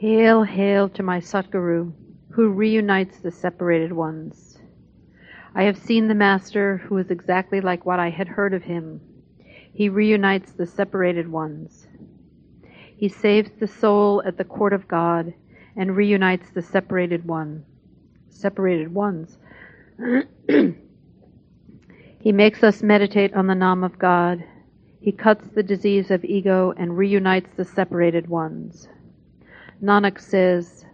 Hail, hail to my Satguru, who reunites the separated ones. I have seen the Master who is exactly like what I had heard of him. He reunites the separated ones. He saves the soul at the court of God and reunites the separated one. Separated ones. he makes us meditate on the Nam of God. He cuts the disease of ego and reunites the separated ones. Nanak says,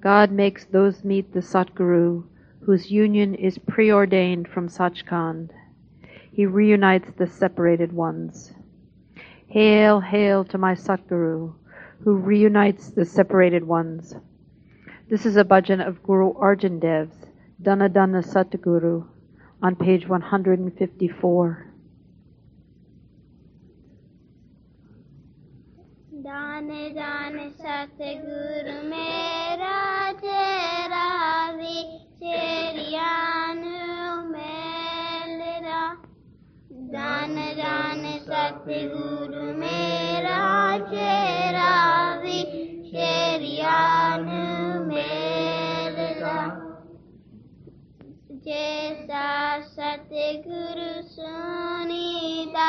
God makes those meet the Satguru whose union is preordained from Sachkhand. He reunites the separated ones. Hail, hail to my Satguru, who reunites the separated ones. This is a bhajan of Guru Arjan Dev's Dana Dana Satguru on page 154. दान दान सतगुरु मेरा तेरा विचरियानु मेलरा दान दान सतगुरु मेरा तेरा विचरियानु मेलरा जैसा सतगुरु सुनीता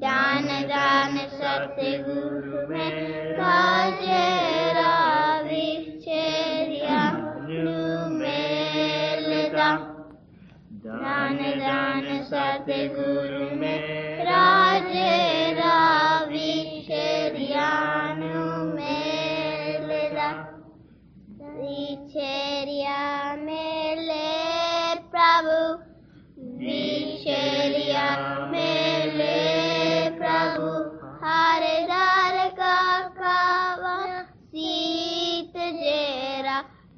दान दान सतगुरु में काजेरा विचरिया मेलदा दान दान सतगुरु में राजेरा विचरिया मेलदा विचरिया मेले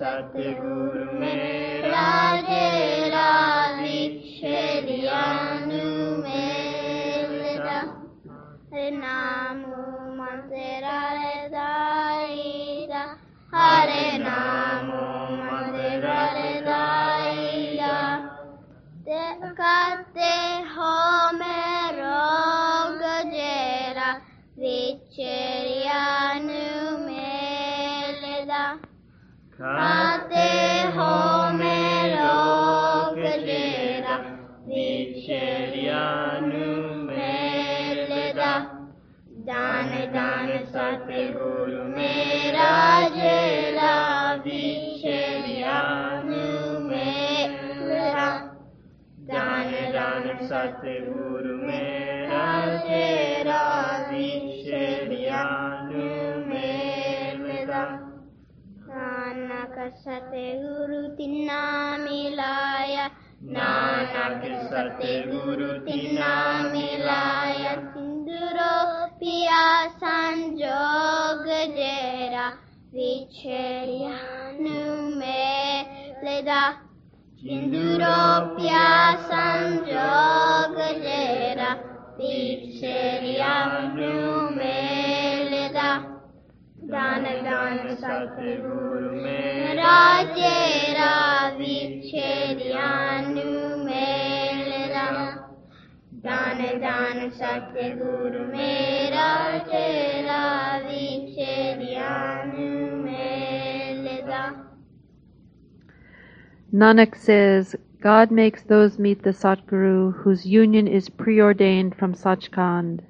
सत्यगुरु मेरा मेरा कहते हो मैं रोग जेरा विचरियानु मेलदा दान दान सतगुरु मेरा जेरा विचरियानु मेलदा दान दान सतगुरु मेरा तेरा विचरियानु सतगुरु तिन्ना मिलाया नानक सतगुरु तिन्ना मिलाया सिंदूरो पिया संजोग जेरा विचरियानु मेलदा सिंदूरो प्या संजोग जेरा विचरियानु मेलदा Nanak says, God makes those meet the Satguru whose union is preordained from Sachkhand.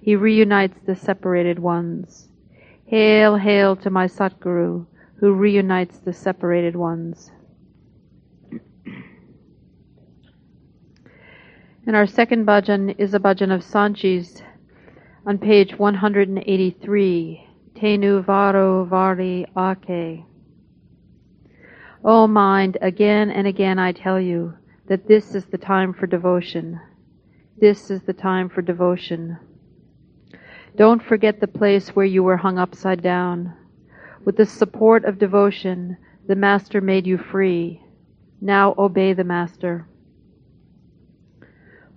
He reunites the separated ones. Hail, hail to my Satguru, who reunites the separated ones. And our second bhajan is a bhajan of Sant Ji's on page 183. Tenu varo vari ake. O mind, again and again I tell you that this is the time for devotion. This is the time for devotion. Don't forget the place where you were hung upside down. With the support of devotion, the Master made you free. Now obey the Master.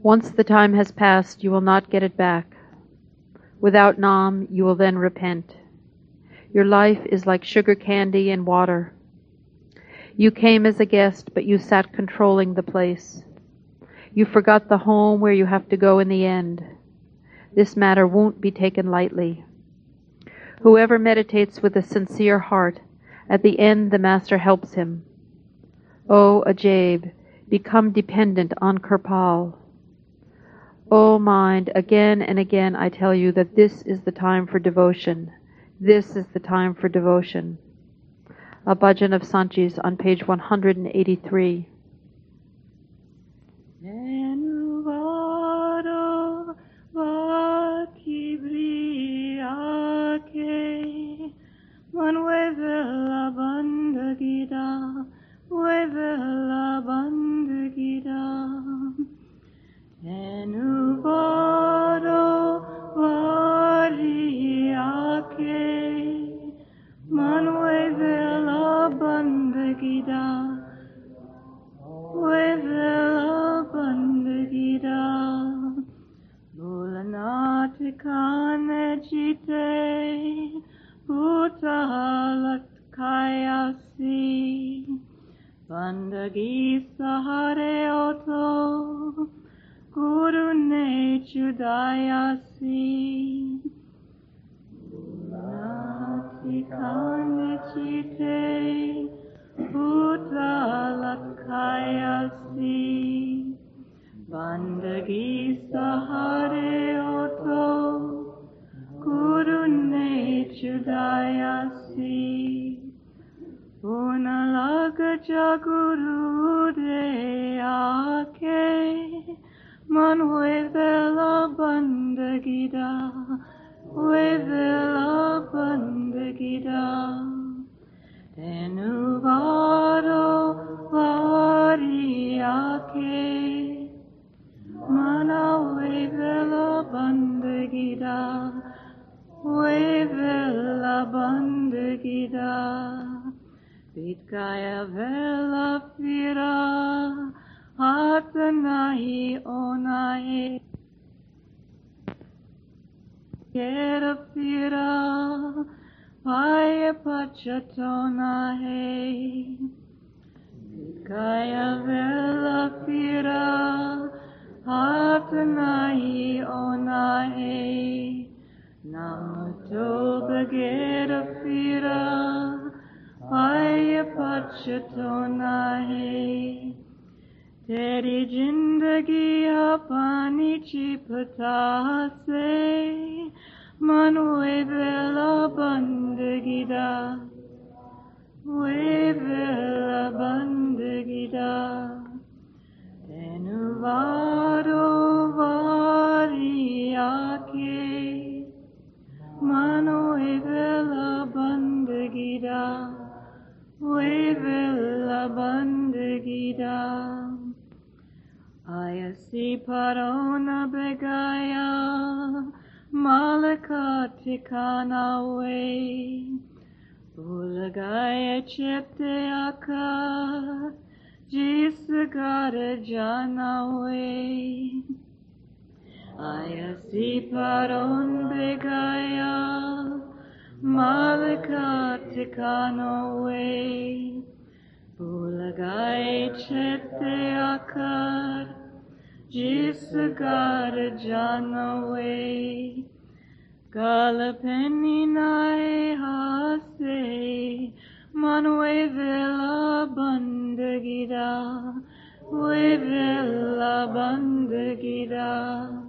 Once the time has passed, you will not get it back. Without Nam, you will then repent. Your life is like sugar candy and water. You came as a guest, but you sat controlling the place. You forgot the home where you have to go in the end. This matter won't be taken lightly. Whoever meditates with a sincere heart, at the end the Master helps him. O Ajaib, become dependent on Kirpal. O mind, again and again I tell you that this is the time for devotion. This is the time for devotion. A bhajan of Sant Ji's on page 183. Manuela bandagida, muevela bandagida. Enuvado variake, manuevela bandagida, muevela bandagida. Bulanatikane jite, utalat kayasi, bandagi sahare oto, guru ne chudayasi. Bulanatikane jite, utalat kayasi, bandagi sahare oto, Guru ne chudayasi Unalaga jaguru de ake Manwe vela bandagida. We vela bandagida. Tenuvado vari ake Mana we vela bandagida Vela bandagida, Vitkaya vela fira, Atanahi onahe. Kera fira, Paya pachatonahe. Vitkaya vela fira, Atanahi onahe. Namato Bhageta Fira Aya Pachatonahe Teri Jindagi Apani Chipatase Manwe Vela Bandagida We Vela Bandagida Tenuvado Variake Mano evela bandagida, evela bandagida. Ayasi parona begaya, malaka tikana we. Ulagaya chepte aka, jisagara. Ayasi paron begaya, malaka tikano we, bulagay chete akar, jisagar jana we, galapeni nai hase, manwe vela bandagida, we vela bandagida.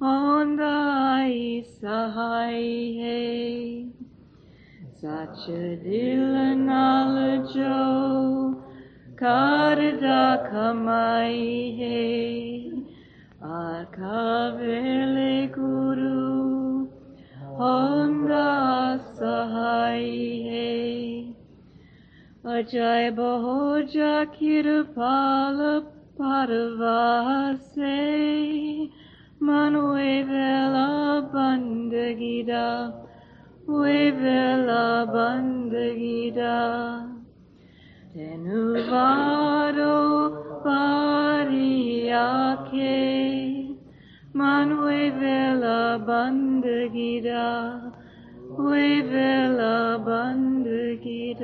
on thy side. Sachadila nalajo karda kamaihe arkavele guru honda sahaihe ajay bohoja kirpala parvase Manwe vela bandagi da, we vela bandagi da. Tenu variake, manwe vela bandagi da, we vela bandagi.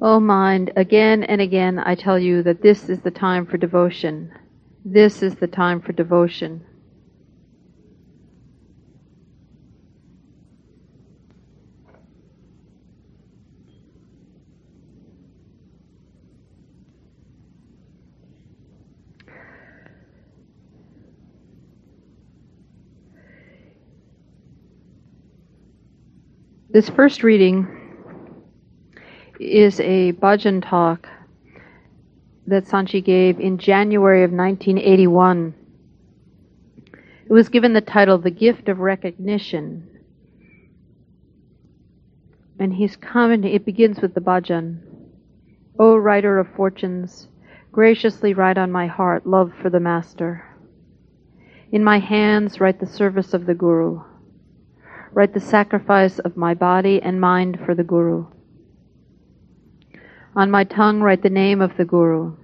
O mind, again and again I tell you that this is the time for devotion. This is the time for devotion. This first reading is a bhajan talk that Sant Ji gave in January of 1981. It was given the title The Gift of Recognition. And he's commenting, it begins with the bhajan. O writer of fortunes, graciously write on my heart love for the Master. In my hands write the service of the Guru. Write the sacrifice of my body and mind for the Guru. On my tongue write the name of the Guru.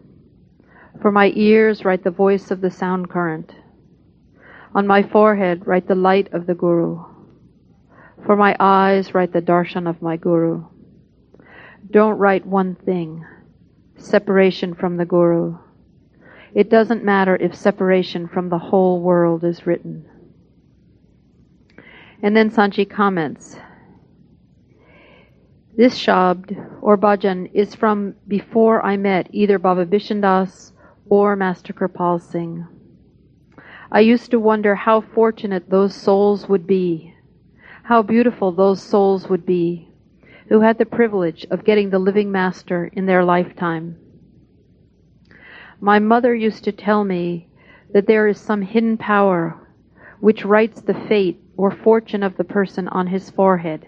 For my ears write the voice of the sound current. On my forehead write the light of the Guru. For my eyes write the darshan of my Guru. Don't write one thing separation from the Guru. It doesn't matter if separation from the whole world is written. And then Sant Ji comments This Shabd or Bhajan is from before I met either Baba Bishan Das or Master Kirpal Singh. I used to wonder how fortunate those souls would be, how beautiful those souls would be, who had the privilege of getting the living Master in their lifetime. My mother used to tell me that there is some hidden power which writes the fate or fortune of the person on his forehead,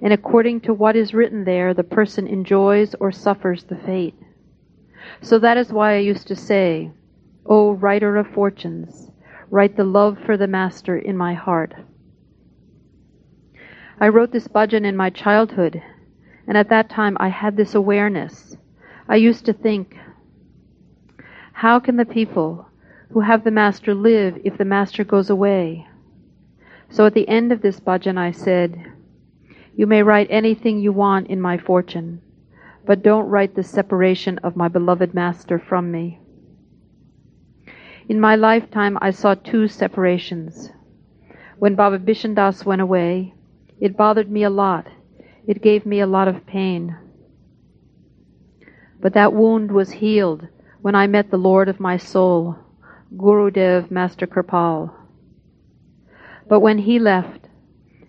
and according to what is written there, the person enjoys or suffers the fate. So that is why I used to say, O writer of fortunes, write the love for the Master in my heart. I wrote this bhajan in my childhood, and at that time I had this awareness. I used to think, how can the people who have the Master live if the Master goes away? So at the end of this bhajan I said, You may write anything you want in my fortune, but don't write the separation of my beloved Master from me. In my lifetime I saw two separations. When Baba Bishan Das went away, it bothered me a lot. It gave me a lot of pain. But that wound was healed when I met the Lord of my soul, Gurudev Master Kripal. But when he left,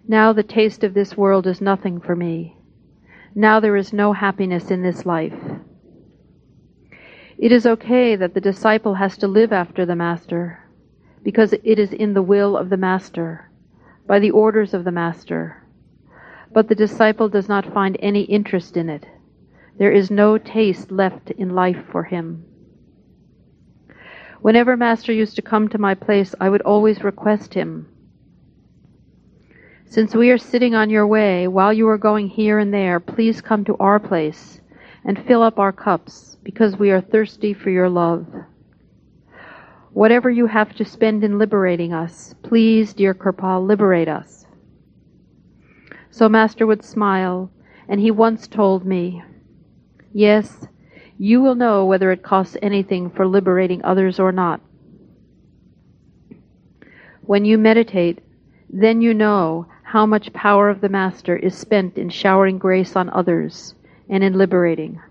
now the taste of this world is nothing for me. Now there is no happiness in this life. It is okay that the disciple has to live after the Master, because it is in the will of the Master, by the orders of the Master. But the disciple does not find any interest in it. There is no taste left in life for him. Whenever Master used to come to my place, I would always request him, Since we are sitting on your way, while you are going here and there, please come to our place and fill up our cups, because we are thirsty for your love. Whatever you have to spend in liberating us, please, dear Kirpal, liberate us. So Master would smile, and he once told me, Yes, you will know whether it costs anything for liberating others or not. When you meditate, then you know how much power of the Master is spent in showering grace on others and in liberating.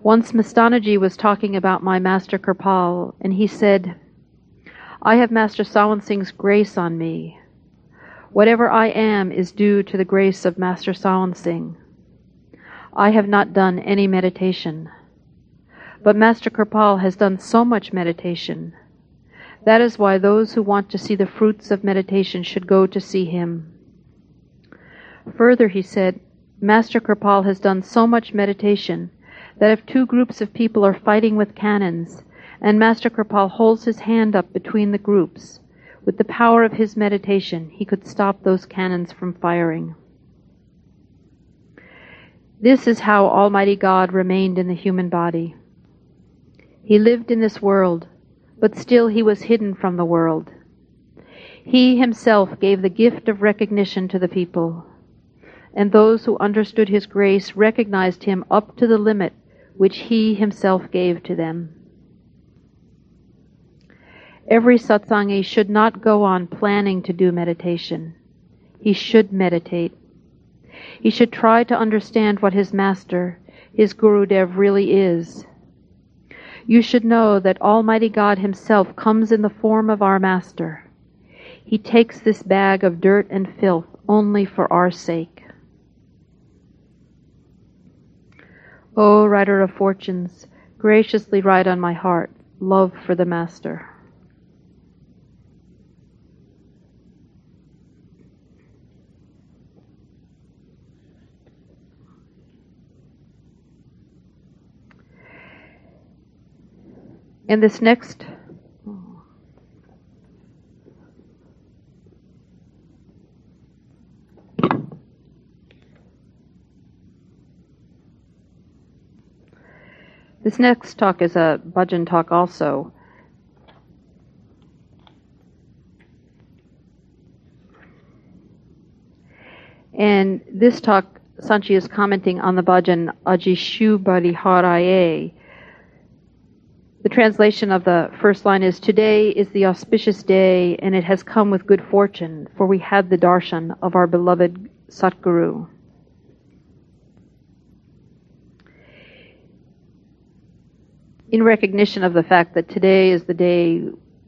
Once Mastanaji was talking about my Master Kripal, and he said, I have Master Sawan Singh's grace on me. Whatever I am is due to the grace of Master Sawan Singh. I have not done any meditation. But Master Kripal has done so much meditation. That is why those who want to see the fruits of meditation should go to see him. Further, he said, Master Kripal has done so much meditation that if two groups of people are fighting with cannons, and Master Kripal holds his hand up between the groups, with the power of his meditation, he could stop those cannons from firing. This is how Almighty God remained in the human body. He lived in this world, but still he was hidden from the world. He himself gave the gift of recognition to the people, and those who understood his grace recognized him up to the limit which he himself gave to them. Every satsangi should not go on planning to do meditation. He should meditate. He should try to understand what his master, his Gurudev, really is. You should know that Almighty God Himself comes in the form of our Master. He takes this bag of dirt and filth only for our sake. O Writer of Fortunes, graciously write on my heart love for the Master. And this next This next talk is a bhajan talk also. And this talk, Sant Ji is commenting on the bhajan Aj Shub. The translation of the first line is Today is the auspicious day, and it has come with good fortune, for we had the darshan of our beloved Satguru. in recognition of the fact that today is the day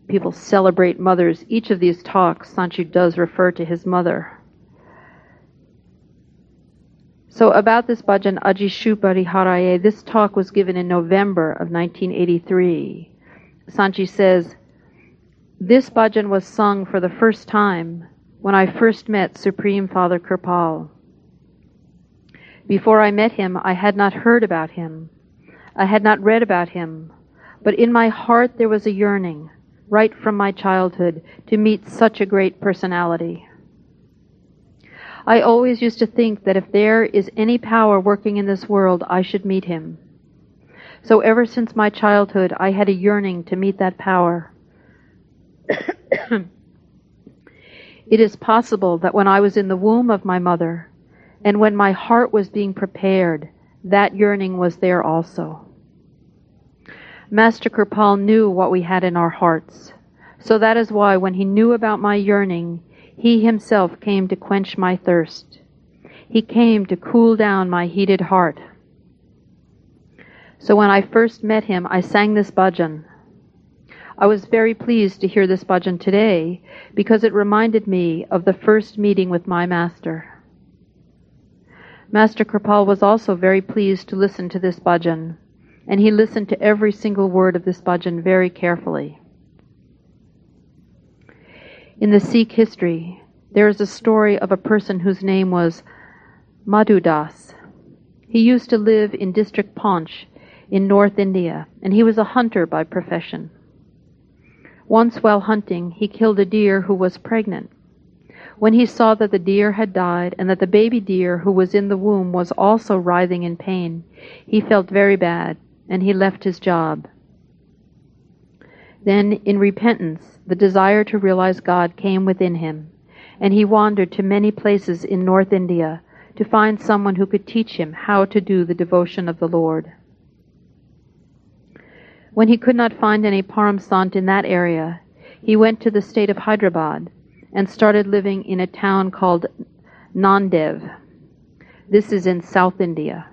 people celebrate mothers, each of these talks, Sant Ji does refer to his mother. So about this bhajan Aj Shub Haraye, this talk was given in November of 1983. Sant Ji says, this bhajan was sung for the first time when I first met Supreme Father Kirpal. Before I met him, I had not heard about him. I had not read about him, but in my heart there was a yearning, right from my childhood, to meet such a great personality. I always used to think that if there is any power working in this world, I should meet him. So ever since my childhood, I had a yearning to meet that power. it is possible that when I was in the womb of my mother, and when my heart was being prepared, that yearning was there also. Master Kirpal knew what we had in our hearts. So that is why when he knew about my yearning, he himself came to quench my thirst. He came to cool down my heated heart. So when I first met him, I sang this bhajan. I was very pleased to hear this bhajan today because it reminded me of the first meeting with my master. Master Kripal was also very pleased to listen to this bhajan, and he listened to every single word of this bhajan very carefully. In the Sikh history, there is a story of a person whose name was Madhudas. He used to live in district Poonch in North India, and he was a hunter by profession. Once while hunting, he killed a deer who was pregnant. When he saw that the deer had died and that the baby deer who was in the womb was also writhing in pain, he felt very bad and he left his job. Then, in repentance, the desire to realize God came within him, and he wandered to many places in North India to find someone who could teach him how to do the devotion of the Lord. When he could not find any Param Sant in that area, he went to the state of Hyderabad and started living in a town called Nanded. This is in South India.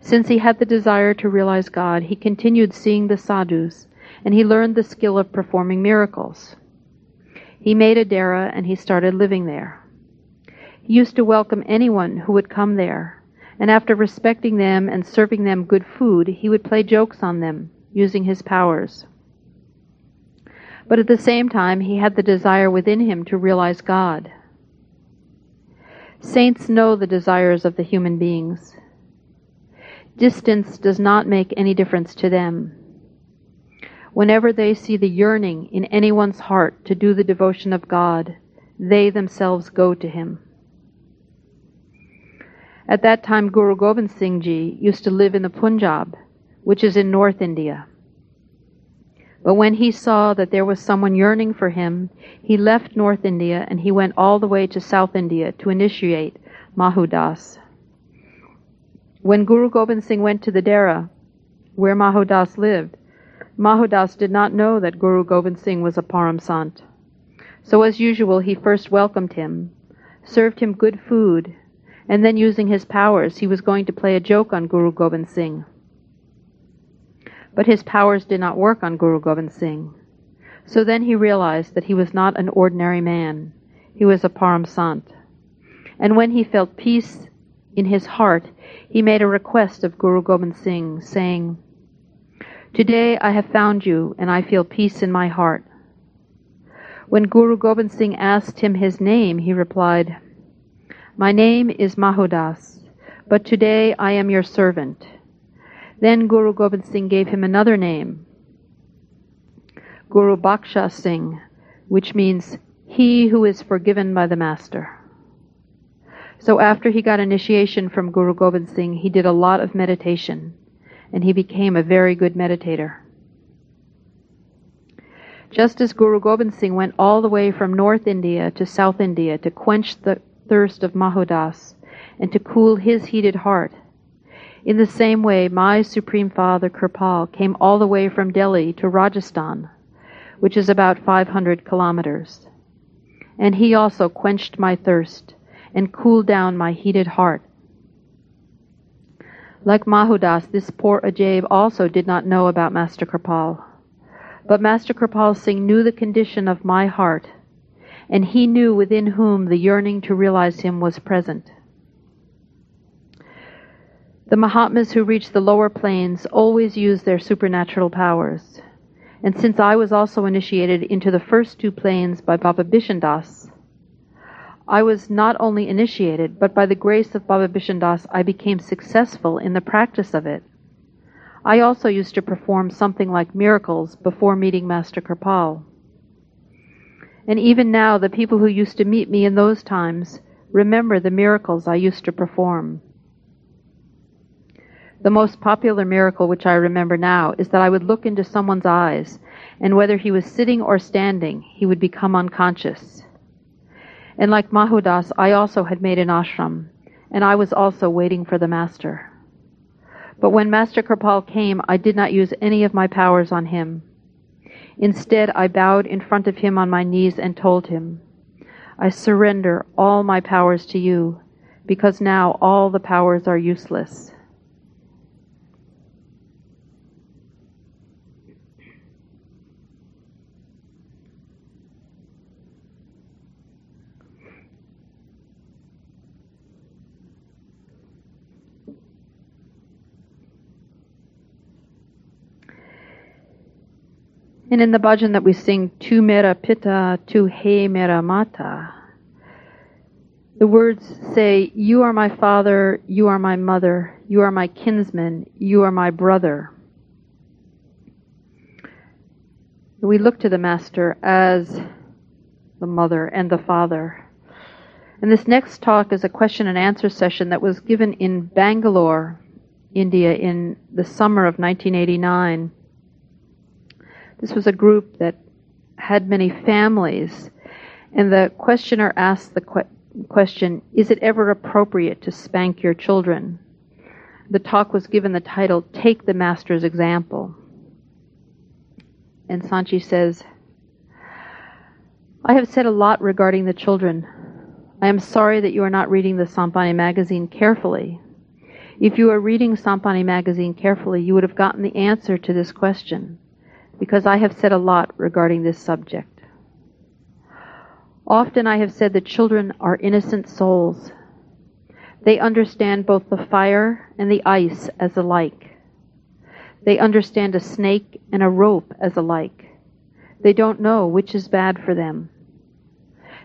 Since he had the desire to realize God, he continued seeing the sadhus and he learned the skill of performing miracles. He made a dera and he started living there. He used to welcome anyone who would come there, and after respecting them and serving them good food, he would play jokes on them, using his powers. But at the same time, he had the desire within him to realize God. Saints know the desires of the human beings. Distance does not make any difference to them. Whenever they see the yearning in anyone's heart to do the devotion of God, they themselves go to him. At that time, Guru Gobind Singh Ji used to live in the Punjab, which is in North India. But when he saw that there was someone yearning for him, he left North India and he went all the way to South India to initiate Mahudas. When Guru Gobind Singh went to the Dera, where Mahudas lived, Mahudas did not know that Guru Gobind Singh was a Param Sant. So as usual, he first welcomed him, served him good food, and then using his powers, he was going to play a joke on Guru Gobind Singh. But his powers did not work on Guru Gobind Singh. So then he realized that he was not an ordinary man. He was a Param Sant. And when he felt peace in his heart, he made a request of Guru Gobind Singh, saying, Today I have found you, and I feel peace in my heart. When Guru Gobind Singh asked him his name, he replied, My name is Mahodas, but today I am your servant. Then Guru Gobind Singh gave him another name, Guru Baksha Singh, which means he who is forgiven by the Master. So after he got initiation from Guru Gobind Singh, he did a lot of meditation, and he became a very good meditator. Just as Guru Gobind Singh went all the way from North India to South India to quench the thirst of Mahodas and to cool his heated heart, in the same way my Supreme Father Kripal came all the way from Delhi to Rajasthan, which is about 500 kilometers. And he also quenched my thirst and cooled down my heated heart. Like Mahudas, this poor Ajaib also did not know about Master Kripal. But Master Kripal Singh knew the condition of my heart, and he knew within whom the yearning to realize him was present. The Mahatmas who reach the lower planes always use their supernatural powers. And since I was also initiated into the first two planes by Baba Bishandas, I was not only initiated, but by the grace of Baba Bishandas, I became successful in the practice of it. I also used to perform something like miracles before meeting Master Kripal. And even now, the people who used to meet me in those times remember the miracles I used to perform. The most popular miracle which I remember now is that I would look into someone's eyes, and whether he was sitting or standing, he would become unconscious. And like Mahudas, I also had made an ashram, and I was also waiting for the Master. But when Master Kripal came, I did not use any of my powers on him. Instead, I bowed in front of him on my knees and told him, I surrender all my powers to you, because now all the powers are useless. And in the bhajan that we sing, Tu mera pita, tu he mera mata, the words say, You are my father, you are my mother, you are my kinsman, you are my brother. We look to the Master as the mother and the father. And this next talk is a question and answer session that was given in Bangalore, India, in the summer of 1989. This was a group that had many families, and the questioner asked the que- question Is it ever appropriate to spank your children? The talk was given the title Take the Master's Example. And Sant Ji says, I have said a lot regarding the children. I am sorry that you are not reading the Sant Bani magazine carefully. If you were reading Sant Bani magazine carefully, you would have gotten the answer to this question, because I have said a lot regarding this subject. Often I have said that children are innocent souls. They understand both the fire and the ice as alike. They understand a snake and a rope as alike. They don't know which is bad for them.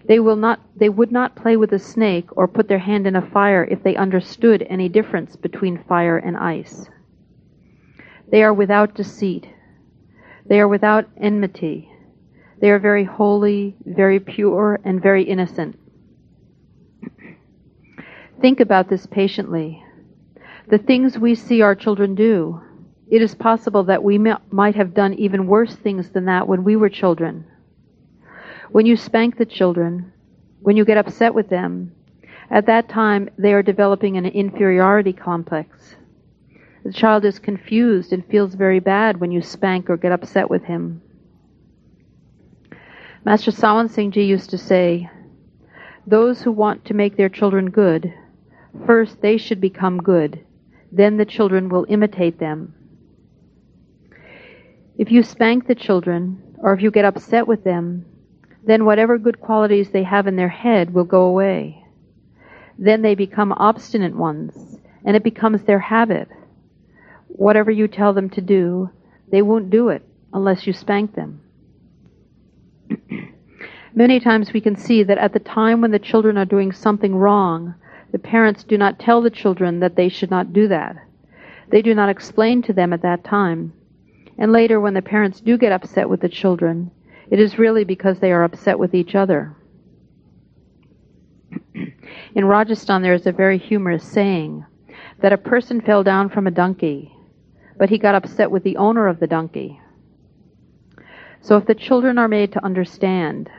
They will not they would not play with a snake or put their hand in a fire if they understood any difference between fire and ice. They are without deceit. They are without enmity. They are very holy, very pure, and very innocent. Think about this patiently. The things we see our children do, it is possible that we might have done even worse things than that when we were children. When you spank the children, when you get upset with them, at that time they are developing an inferiority complex. The child is confused and feels very bad when you spank or get upset with him. Master Sawan Singh Ji used to say, Those who want to make their children good, first they should become good, then the children will imitate them. If you spank the children, or if you get upset with them, then whatever good qualities they have in their head will go away. Then they become obstinate ones, and it becomes their habit. Whatever you tell them to do, they won't do it unless you spank them. Many times we can see that at the time when the children are doing something wrong, the parents do not tell the children that they should not do that. They do not explain to them at that time. And later, when the parents do get upset with the children, it is really because they are upset with each other. In Rajasthan, there is a very humorous saying that a person fell down from a donkey, but he got upset with the owner of the donkey. So if the children are made to understand,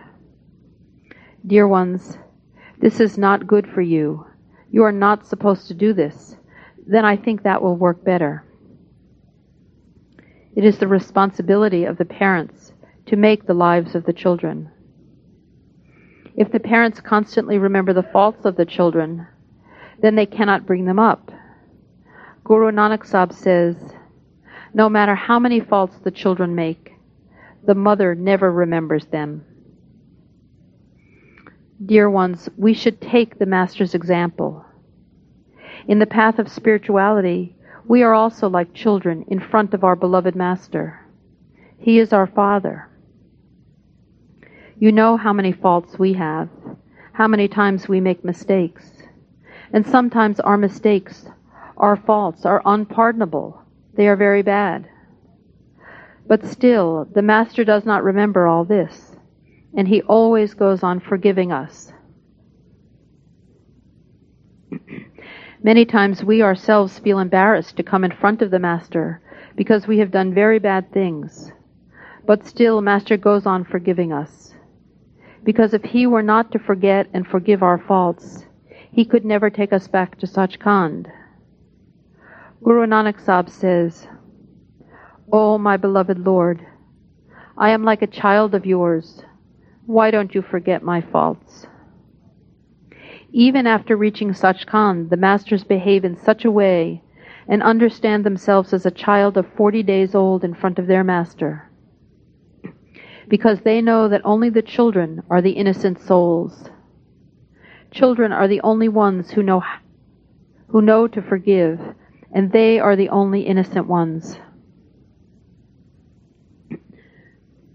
dear ones, this is not good for you, you are not supposed to do this, then I think that will work better. It is the responsibility of the parents to make the lives of the children. If the parents constantly remember the faults of the children, then they cannot bring them up. Guru Nanak Sahib says, no matter how many faults the children make, the mother never remembers them. Dear ones, we should take the Master's example. In the path of spirituality, we are also like children in front of our beloved Master. He is our Father. You know how many faults we have, how many times we make mistakes. And sometimes our mistakes, our faults, are unpardonable. They are very bad. But still, the Master does not remember all this, and he always goes on forgiving us. Many times we ourselves feel embarrassed to come in front of the Master because we have done very bad things. But still, Master goes on forgiving us because if he were not to forget and forgive our faults, he could never take us back to Sachkhand. Guru Nanak Sahib says, O oh, my beloved Lord, I am like a child of yours. Why don't you forget my faults? Even after reaching Sachkhand, the masters behave in such a way and understand themselves as a child of 40 days old in front of their master because they know that only the children are the innocent souls. Children are the only ones who know who know to forgive, and they are the only innocent ones.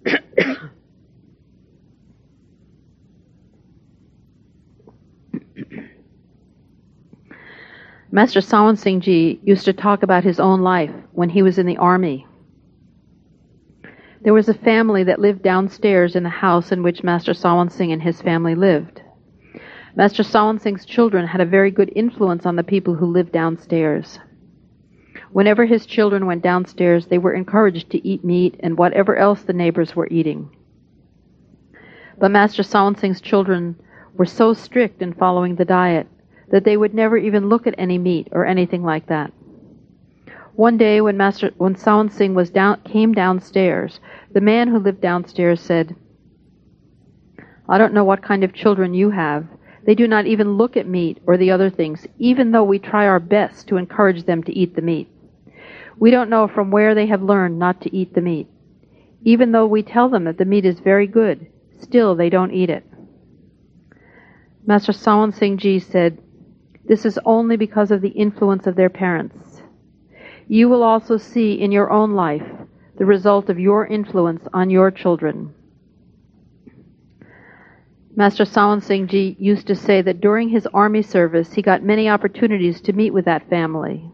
Master Sawan Singh Ji used to talk about his own life when he was in the army. There was a family that lived downstairs in the house in which Master Sawan Singh and his family lived. Master Sawan Singh's children had a very good influence on the people who lived downstairs. Whenever his children went downstairs, they were encouraged to eat meat and whatever else the neighbors were eating. But Master Sawan Singh's children were so strict in following the diet that they would never even look at any meat or anything like that. One day when Master when Sawan Singh was down came downstairs, the man who lived downstairs said, I don't know what kind of children you have. They do not even look at meat or the other things, even though we try our best to encourage them to eat the meat. We don't know from where they have learned not to eat the meat. Even though we tell them that the meat is very good, still they don't eat it. Master Sawan Singh Ji said, This is only because of the influence of their parents. You will also see in your own life the result of your influence on your children. Master Sawan Singh Ji used to say that during his army service he got many opportunities to meet with that family.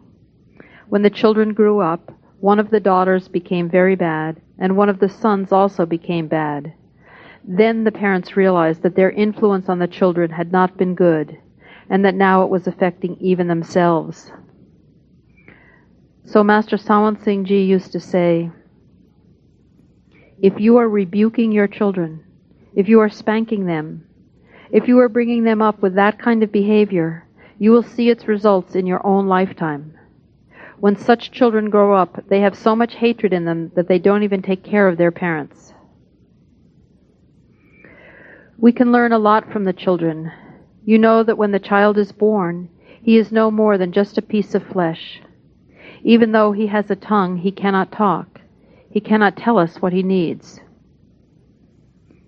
When the children grew up, one of the daughters became very bad, and one of the sons also became bad. Then the parents realized that their influence on the children had not been good, and that now it was affecting even themselves. So Master Sawan Singh Ji used to say, If you are rebuking your children, if you are spanking them, if you are bringing them up with that kind of behavior, you will see its results in your own lifetime. When such children grow up, they have so much hatred in them that they don't even take care of their parents. We can learn a lot from the children. You know that when the child is born, he is no more than just a piece of flesh. Even though he has a tongue, he cannot talk. He cannot tell us what he needs.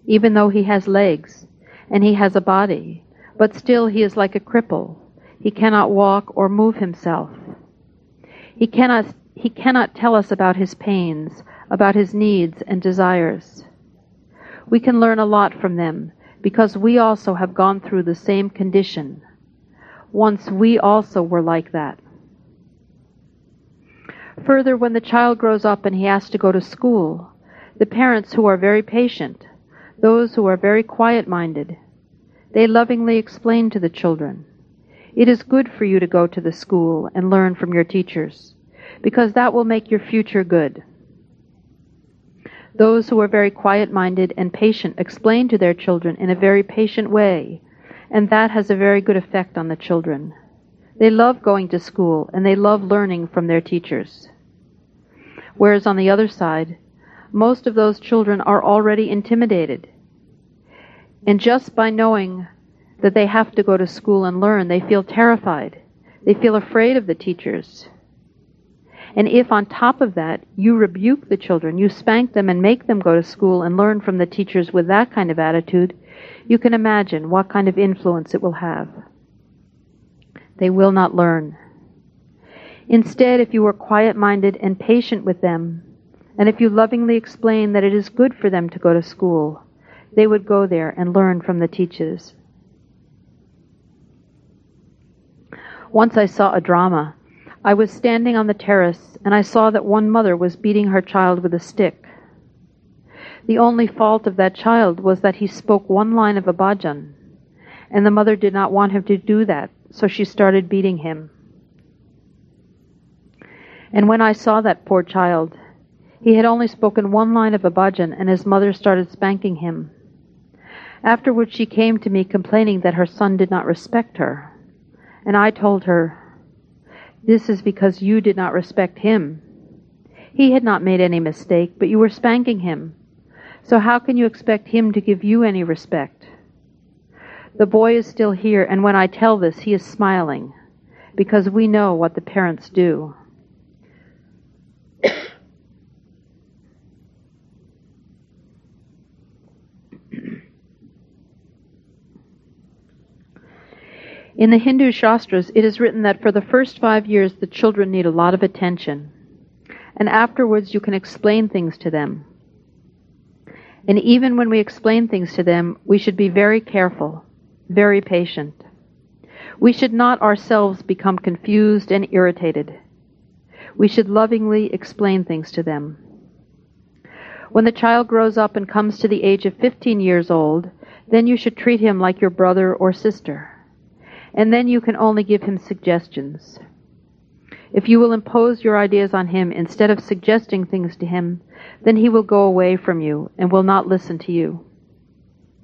Even though he has legs and he has a body, but still he is like a cripple. He cannot walk or move himself. He cannot, he cannot tell us about his pains, about his needs and desires. We can learn a lot from them because we also have gone through the same condition. Once we also were like that. Further, when the child grows up and he has to go to school, the parents who are very patient, those who are very quiet minded, they lovingly explain to the children it is good for you to go to the school and learn from your teachers, because that will make your future good. Those who are very quiet minded and patient explain to their children in a very patient way, and that has a very good effect on the children. They love going to school and they love learning from their teachers. Whereas on the other side, most of those children are already intimidated. And just by knowing that they have to go to school and learn, they feel terrified. They feel afraid of the teachers. And if on top of that you rebuke the children, you spank them and make them go to school and learn from the teachers with that kind of attitude, you can imagine what kind of influence it will have. They will not learn. Instead, if you are quiet minded and patient with them, and if you lovingly explain that it is good for them to go to school, they would go there and learn from the teachers. Once I saw a drama. I was standing on the terrace and I saw that one mother was beating her child with a stick. The only fault of that child was that he spoke one line of a bhajan, and the mother did not want him to do that, so she started beating him. And when I saw that poor child, he had only spoken one line of a bhajan, and his mother started spanking him. Afterwards, she came to me complaining that her son did not respect her. And I told her, This is because you did not respect him. He had not made any mistake, but you were spanking him. So how can you expect him to give you any respect? The boy is still here, and when I tell this, he is smiling, because we know what the parents do. In the Hindu Shastras, it is written that for the first five years the children need a lot of attention, and afterwards you can explain things to them. And even when we explain things to them, we should be very careful, very patient. We should not ourselves become confused and irritated. We should lovingly explain things to them. When the child grows up and comes to the age of 15 years old, then you should treat him like your brother or sister and then you can only give him suggestions. If you will impose your ideas on him instead of suggesting things to him, then he will go away from you and will not listen to you.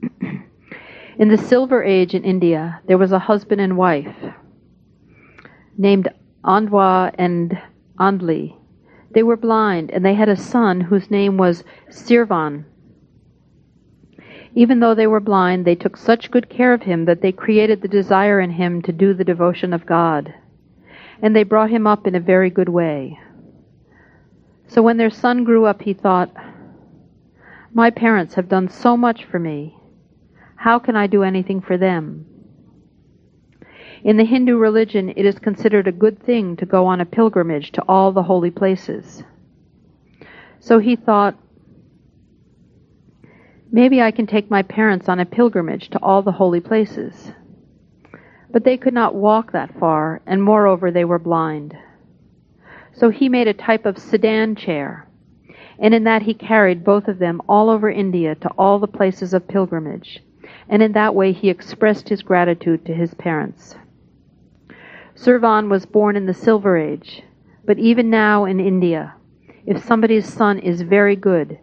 In the Silver Age in India, there was a husband and wife named Andwa and Andli. They were blind, and they had a son whose name was Sirvan. Even though they were blind, they took such good care of him that they created the desire in him to do the devotion of God. And they brought him up in a very good way. So when their son grew up, he thought, My parents have done so much for me. How can I do anything for them? In the Hindu religion, it is considered a good thing to go on a pilgrimage to all the holy places. So he thought, maybe I can take my parents on a pilgrimage to all the holy places. But they could not walk that far, and moreover, they were blind. So he made a type of sedan chair, and in that he carried both of them all over India to all the places of pilgrimage, and in that way he expressed his gratitude to his parents. Sirvan was born in the Silver Age, but even now in India, if somebody's son is very good,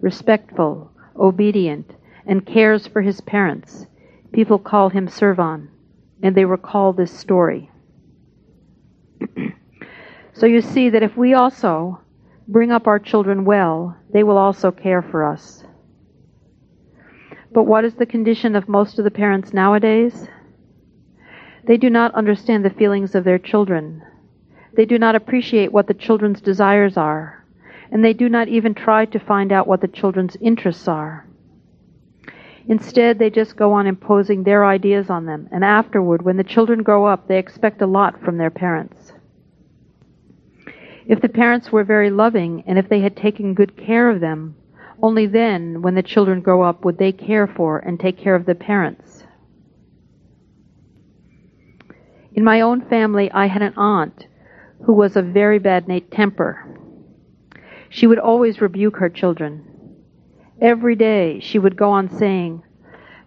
respectful, obedient, and cares for his parents, people call him Sirvan, and they recall this story. so you see that if we also bring up our children well, they will also care for us. But what is the condition of most of the parents nowadays? They do not understand the feelings of their children. They do not appreciate what the children's desires are, and they do not even try to find out what the children's interests are. Instead, they just go on imposing their ideas on them, and afterward, when the children grow up, they expect a lot from their parents. If the parents were very loving, and if they had taken good care of them, only then, when the children grow up, would they care for and take care of the parents. In my own family, I had an aunt who was of very bad temper. She would always rebuke her children. Every day she would go on saying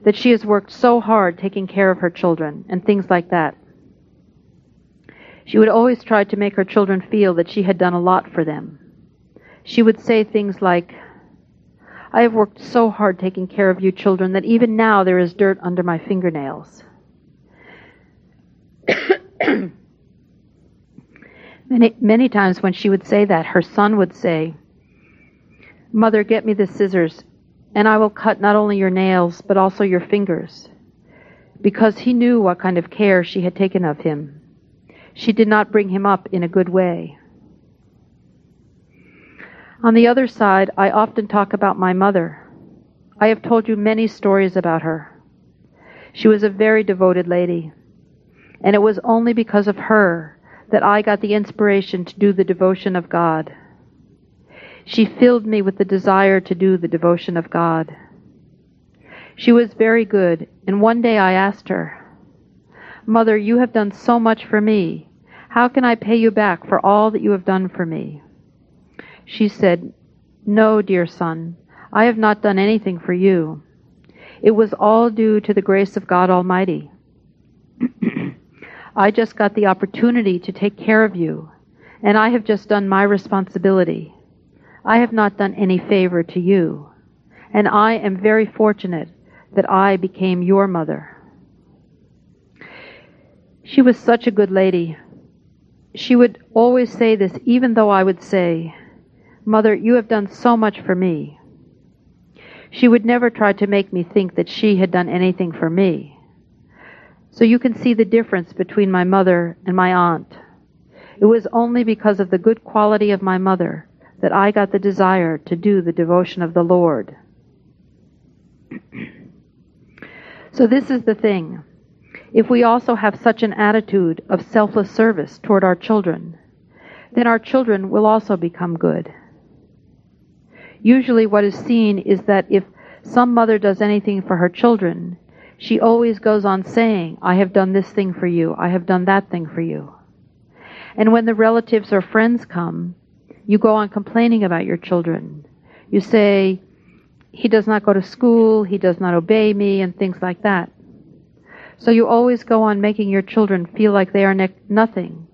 that she has worked so hard taking care of her children and things like that. She would always try to make her children feel that she had done a lot for them. She would say things like, I have worked so hard taking care of you children that even now there is dirt under my fingernails. many, many times when she would say that, her son would say, Mother, get me the scissors, and I will cut not only your nails, but also your fingers. Because he knew what kind of care she had taken of him. She did not bring him up in a good way. On the other side, I often talk about my mother. I have told you many stories about her. She was a very devoted lady. And it was only because of her that I got the inspiration to do the devotion of God. She filled me with the desire to do the devotion of God. She was very good, and one day I asked her, Mother, you have done so much for me. How can I pay you back for all that you have done for me? She said, No, dear son, I have not done anything for you. It was all due to the grace of God Almighty. I just got the opportunity to take care of you, and I have just done my responsibility. I have not done any favor to you, and I am very fortunate that I became your mother. She was such a good lady. She would always say this, even though I would say, Mother, you have done so much for me. She would never try to make me think that she had done anything for me. So you can see the difference between my mother and my aunt. It was only because of the good quality of my mother that I got the desire to do the devotion of the Lord. so this is the thing. If we also have such an attitude of selfless service toward our children, then our children will also become good. Usually what is seen is that if some mother does anything for her children, she always goes on saying, I have done this thing for you, I have done that thing for you. And when the relatives or friends come, you go on complaining about your children. You say, he does not go to school, he does not obey me, and things like that. So you always go on making your children feel like they are ne- nothing,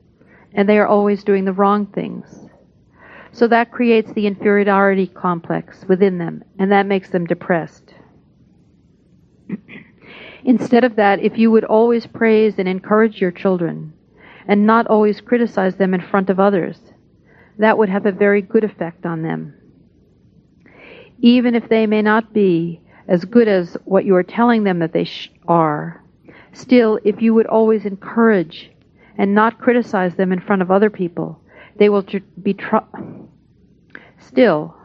and they are always doing the wrong things. So that creates the inferiority complex within them, and that makes them depressed. Instead of that, if you would always praise and encourage your children, and not always criticize them in front of others, that would have a very good effect on them. Even if they may not be as good as what you are telling them that they sh- are, still, if you would always encourage and not criticize them in front of other people, they will tr- be tr- still.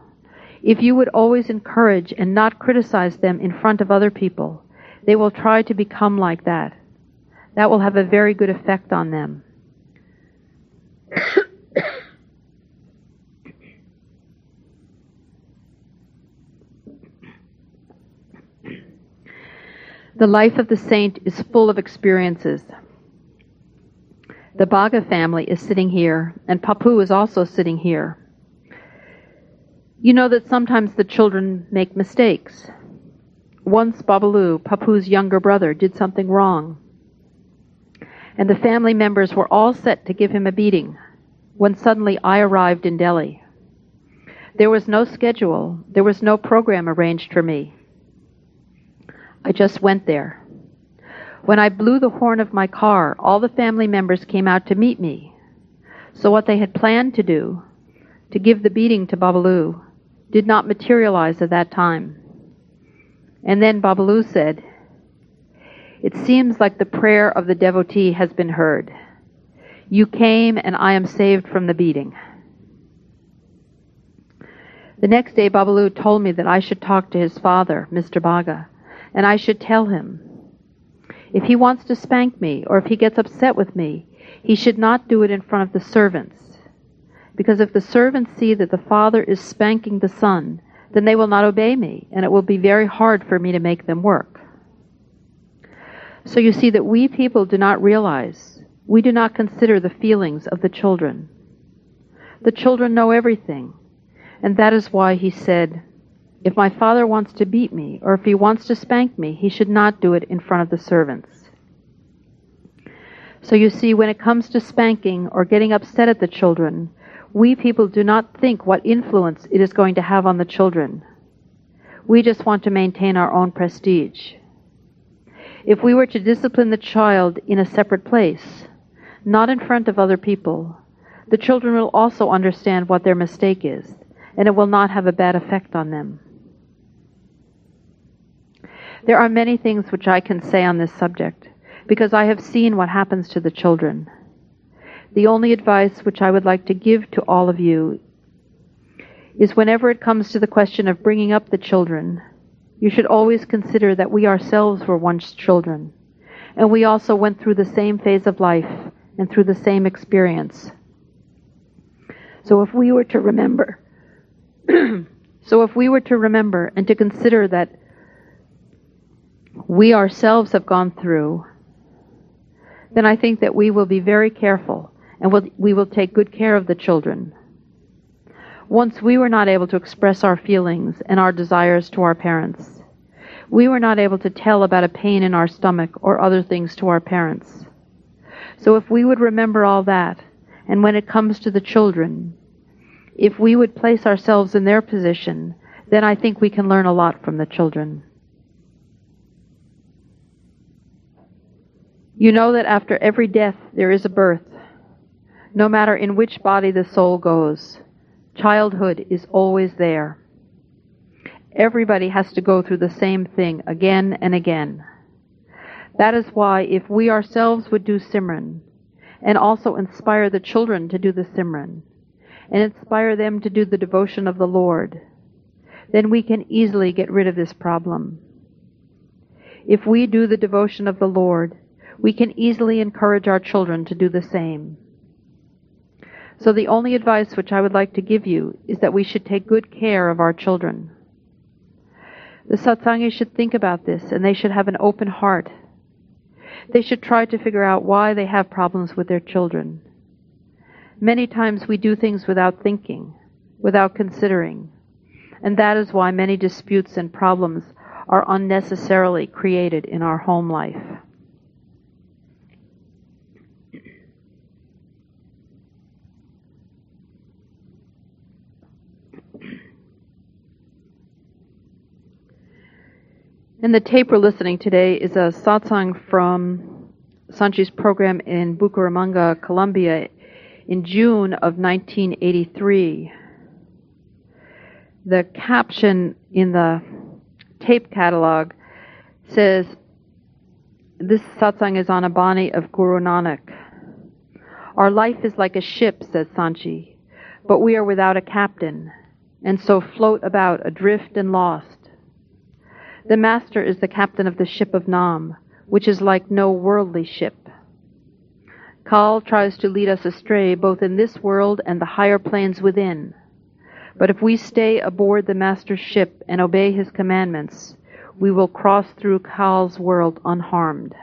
If you would always encourage and not criticize them in front of other people, they will try to become like that. That will have a very good effect on them. the life of the saint is full of experiences. The Bagga family is sitting here, and Papu is also sitting here. You know that sometimes the children make mistakes. Once Babalu, Papu's younger brother, did something wrong, and the family members were all set to give him a beating when suddenly I arrived in Delhi. There was no schedule, there was no program arranged for me. I just went there. When I blew the horn of my car, all the family members came out to meet me. So what they had planned to do, to give the beating to Babalu, did not materialize at that time. And then Babalu said, It seems like the prayer of the devotee has been heard. You came and I am saved from the beating. The next day, Babalu told me that I should talk to his father, Mr. Bagga, and I should tell him. If he wants to spank me, or if he gets upset with me, he should not do it in front of the servants. Because if the servants see that the father is spanking the son, then they will not obey me, and it will be very hard for me to make them work. So you see that we people do not realize, we do not consider the feelings of the children. The children know everything, and that is why he said, if my father wants to beat me, or if he wants to spank me, he should not do it in front of the servants. So you see, when it comes to spanking or getting upset at the children, we people do not think what influence it is going to have on the children. We just want to maintain our own prestige. If we were to discipline the child in a separate place, not in front of other people, the children will also understand what their mistake is, and it will not have a bad effect on them. There are many things which I can say on this subject, because I have seen what happens to the children. The only advice which I would like to give to all of you is whenever it comes to the question of bringing up the children, you should always consider that we ourselves were once children, and we also went through the same phase of life and through the same experience. So if we were to remember, so if we were to remember and to consider that we ourselves have gone through, then I think that we will be very careful and we'll, we will take good care of the children. Once we were not able to express our feelings and our desires to our parents. We were not able to tell about a pain in our stomach or other things to our parents. So if we would remember all that, and when it comes to the children, if we would place ourselves in their position, then I think we can learn a lot from the children. You know that after every death there is a birth. No matter in which body the soul goes, childhood is always there. Everybody has to go through the same thing again and again. That is why if we ourselves would do Simran, and also inspire the children to do the Simran, and inspire them to do the devotion of the Lord, then we can easily get rid of this problem. If we do the devotion of the Lord, we can easily encourage our children to do the same. So the only advice which I would like to give you is that we should take good care of our children. The satsangi should think about this and they should have an open heart. They should try to figure out why they have problems with their children. Many times we do things without thinking, without considering, and that is why many disputes and problems are unnecessarily created in our home life. And the tape we're listening today is a satsang from Sant Ji's program in Bucaramanga, Colombia in June of 1983. The caption in the tape catalog says, This satsang is on a Bani of Guru Nanak. Our life is like a ship, says Sanchi, but we are without a captain, and so float about adrift and lost. The Master is the captain of the ship of Nam, which is like no worldly ship. Kal tries to lead us astray both in this world and the higher planes within. But if we stay aboard the Master's ship and obey his commandments, we will cross through Kal's world unharmed.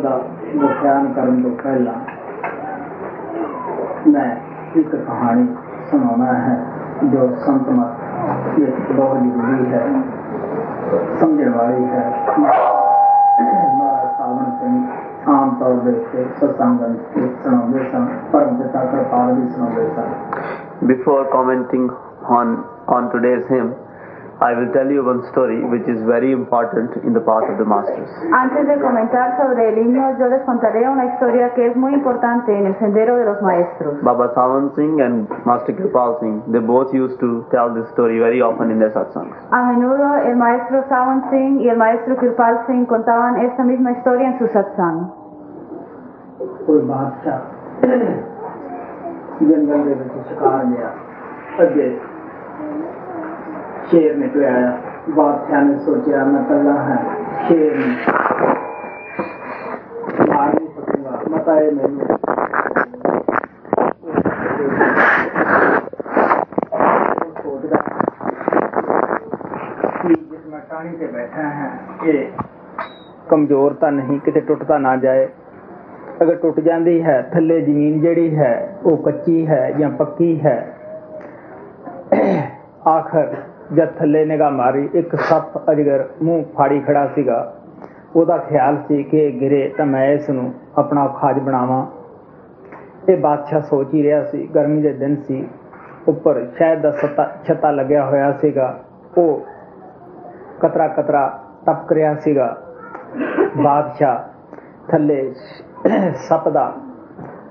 ਦਾ ਵਿਖਿਆਨ ਕਰਨ ਤੋਂ ਪਹਿਲਾਂ ਮੈਂ ਇੱਕ ਕਹਾਣੀ ਸੁਣਾਉਣਾ ਹੈ ਜੋ ਸੰਤ ਮਤ ਵਿੱਚ ਬਹੁਤ ਜ਼ਰੂਰੀ ਹੈ ਸਮਝਣ ਵਾਲੀ ਹੈ ਮਹਾਰਾਜ ਸਾਵਣ ਸਿੰਘ ਆਮ ਤੌਰ ਦੇ ਉੱਤੇ ਸਤਸੰਗਾਂ ਵਿੱਚ ਸੁਣਾਉਂਦੇ ਸਨ ਪਰਮ ਪਿਤਾ ਕਿਰਪਾਲ ਵੀ ਸੁਣਾਉਂਦੇ ਸਨ Before commenting on, on today's hymn, I will tell you one story which is very important in the path of the masters. Antes de comentar sobre el himno, yo les contaré una historia que es muy importante en el sendero de los maestros. Baba Sawan Singh and Master Kripal Singh, they both used to tell this story very often in their satsangs. A menudo el maestro Sawan Singh y el maestro Kripal Singh contaban esta misma historia en su satsang. कोई बादशाह जंगल में शिकार गया शेर निकले तो आया। बादशाह ने सोचा, मैं कला है, शेर ने। मार नहीं सकूँगा, मताए तो नहीं जिस से बैठे नहीं कितने टुटता ना जाए। अगर टुट जाती है थले ज़मीन जड़ी है वो कच्ची है या पक्की है। आखिर ਜਿਹੜੀ ਹੈ ਉਹ ਕੱਚੀ ਹੈ ਜਾਂ ਪੱਕੀ ਹੈ ਆਖਰ ਜਦ ਥੱਲੇ ਨਿਗਾਹ ਮਾਰੀ, ਇੱਕ ਸੱਪ ਅਜਗਰ ਮੂੰਹ ਫਾੜੀ ਖੜਾ ਸੀਗਾ। ਉਹਦਾ ਖਿਆਲ ਸੀ ਕਿ ਇਹ ਗਿਰੇ ਤਾਂ ਮੈਂ ਇਸ ਨੂੰ ਆਪਣਾ ਖਾਜ ਬਣਾਵਾਂ। ਇਹ ਬਾਦਸ਼ਾਹ ਸੋਚ ਹੀ ਰਿਹਾ ਸੀ, ਗਰਮੀ ਦੇ ਦਿਨ ਸੀ। ਉੱਪਰ ਸ਼ਾਇਦ ਦਾ ਸੱਤਾ ਛੱਤਾ ਲੱਗਿਆ ਹੋਇਆ ਸੀਗਾ। ਉਹ ਕਤਰਾ ਕਤਰਾ ਟਪਕ ਰਿਹਾ ਸੀਗਾ। ਬਾਦਸ਼ਾਹ ਥੱਲੇ ਸੱਪ ਦਾ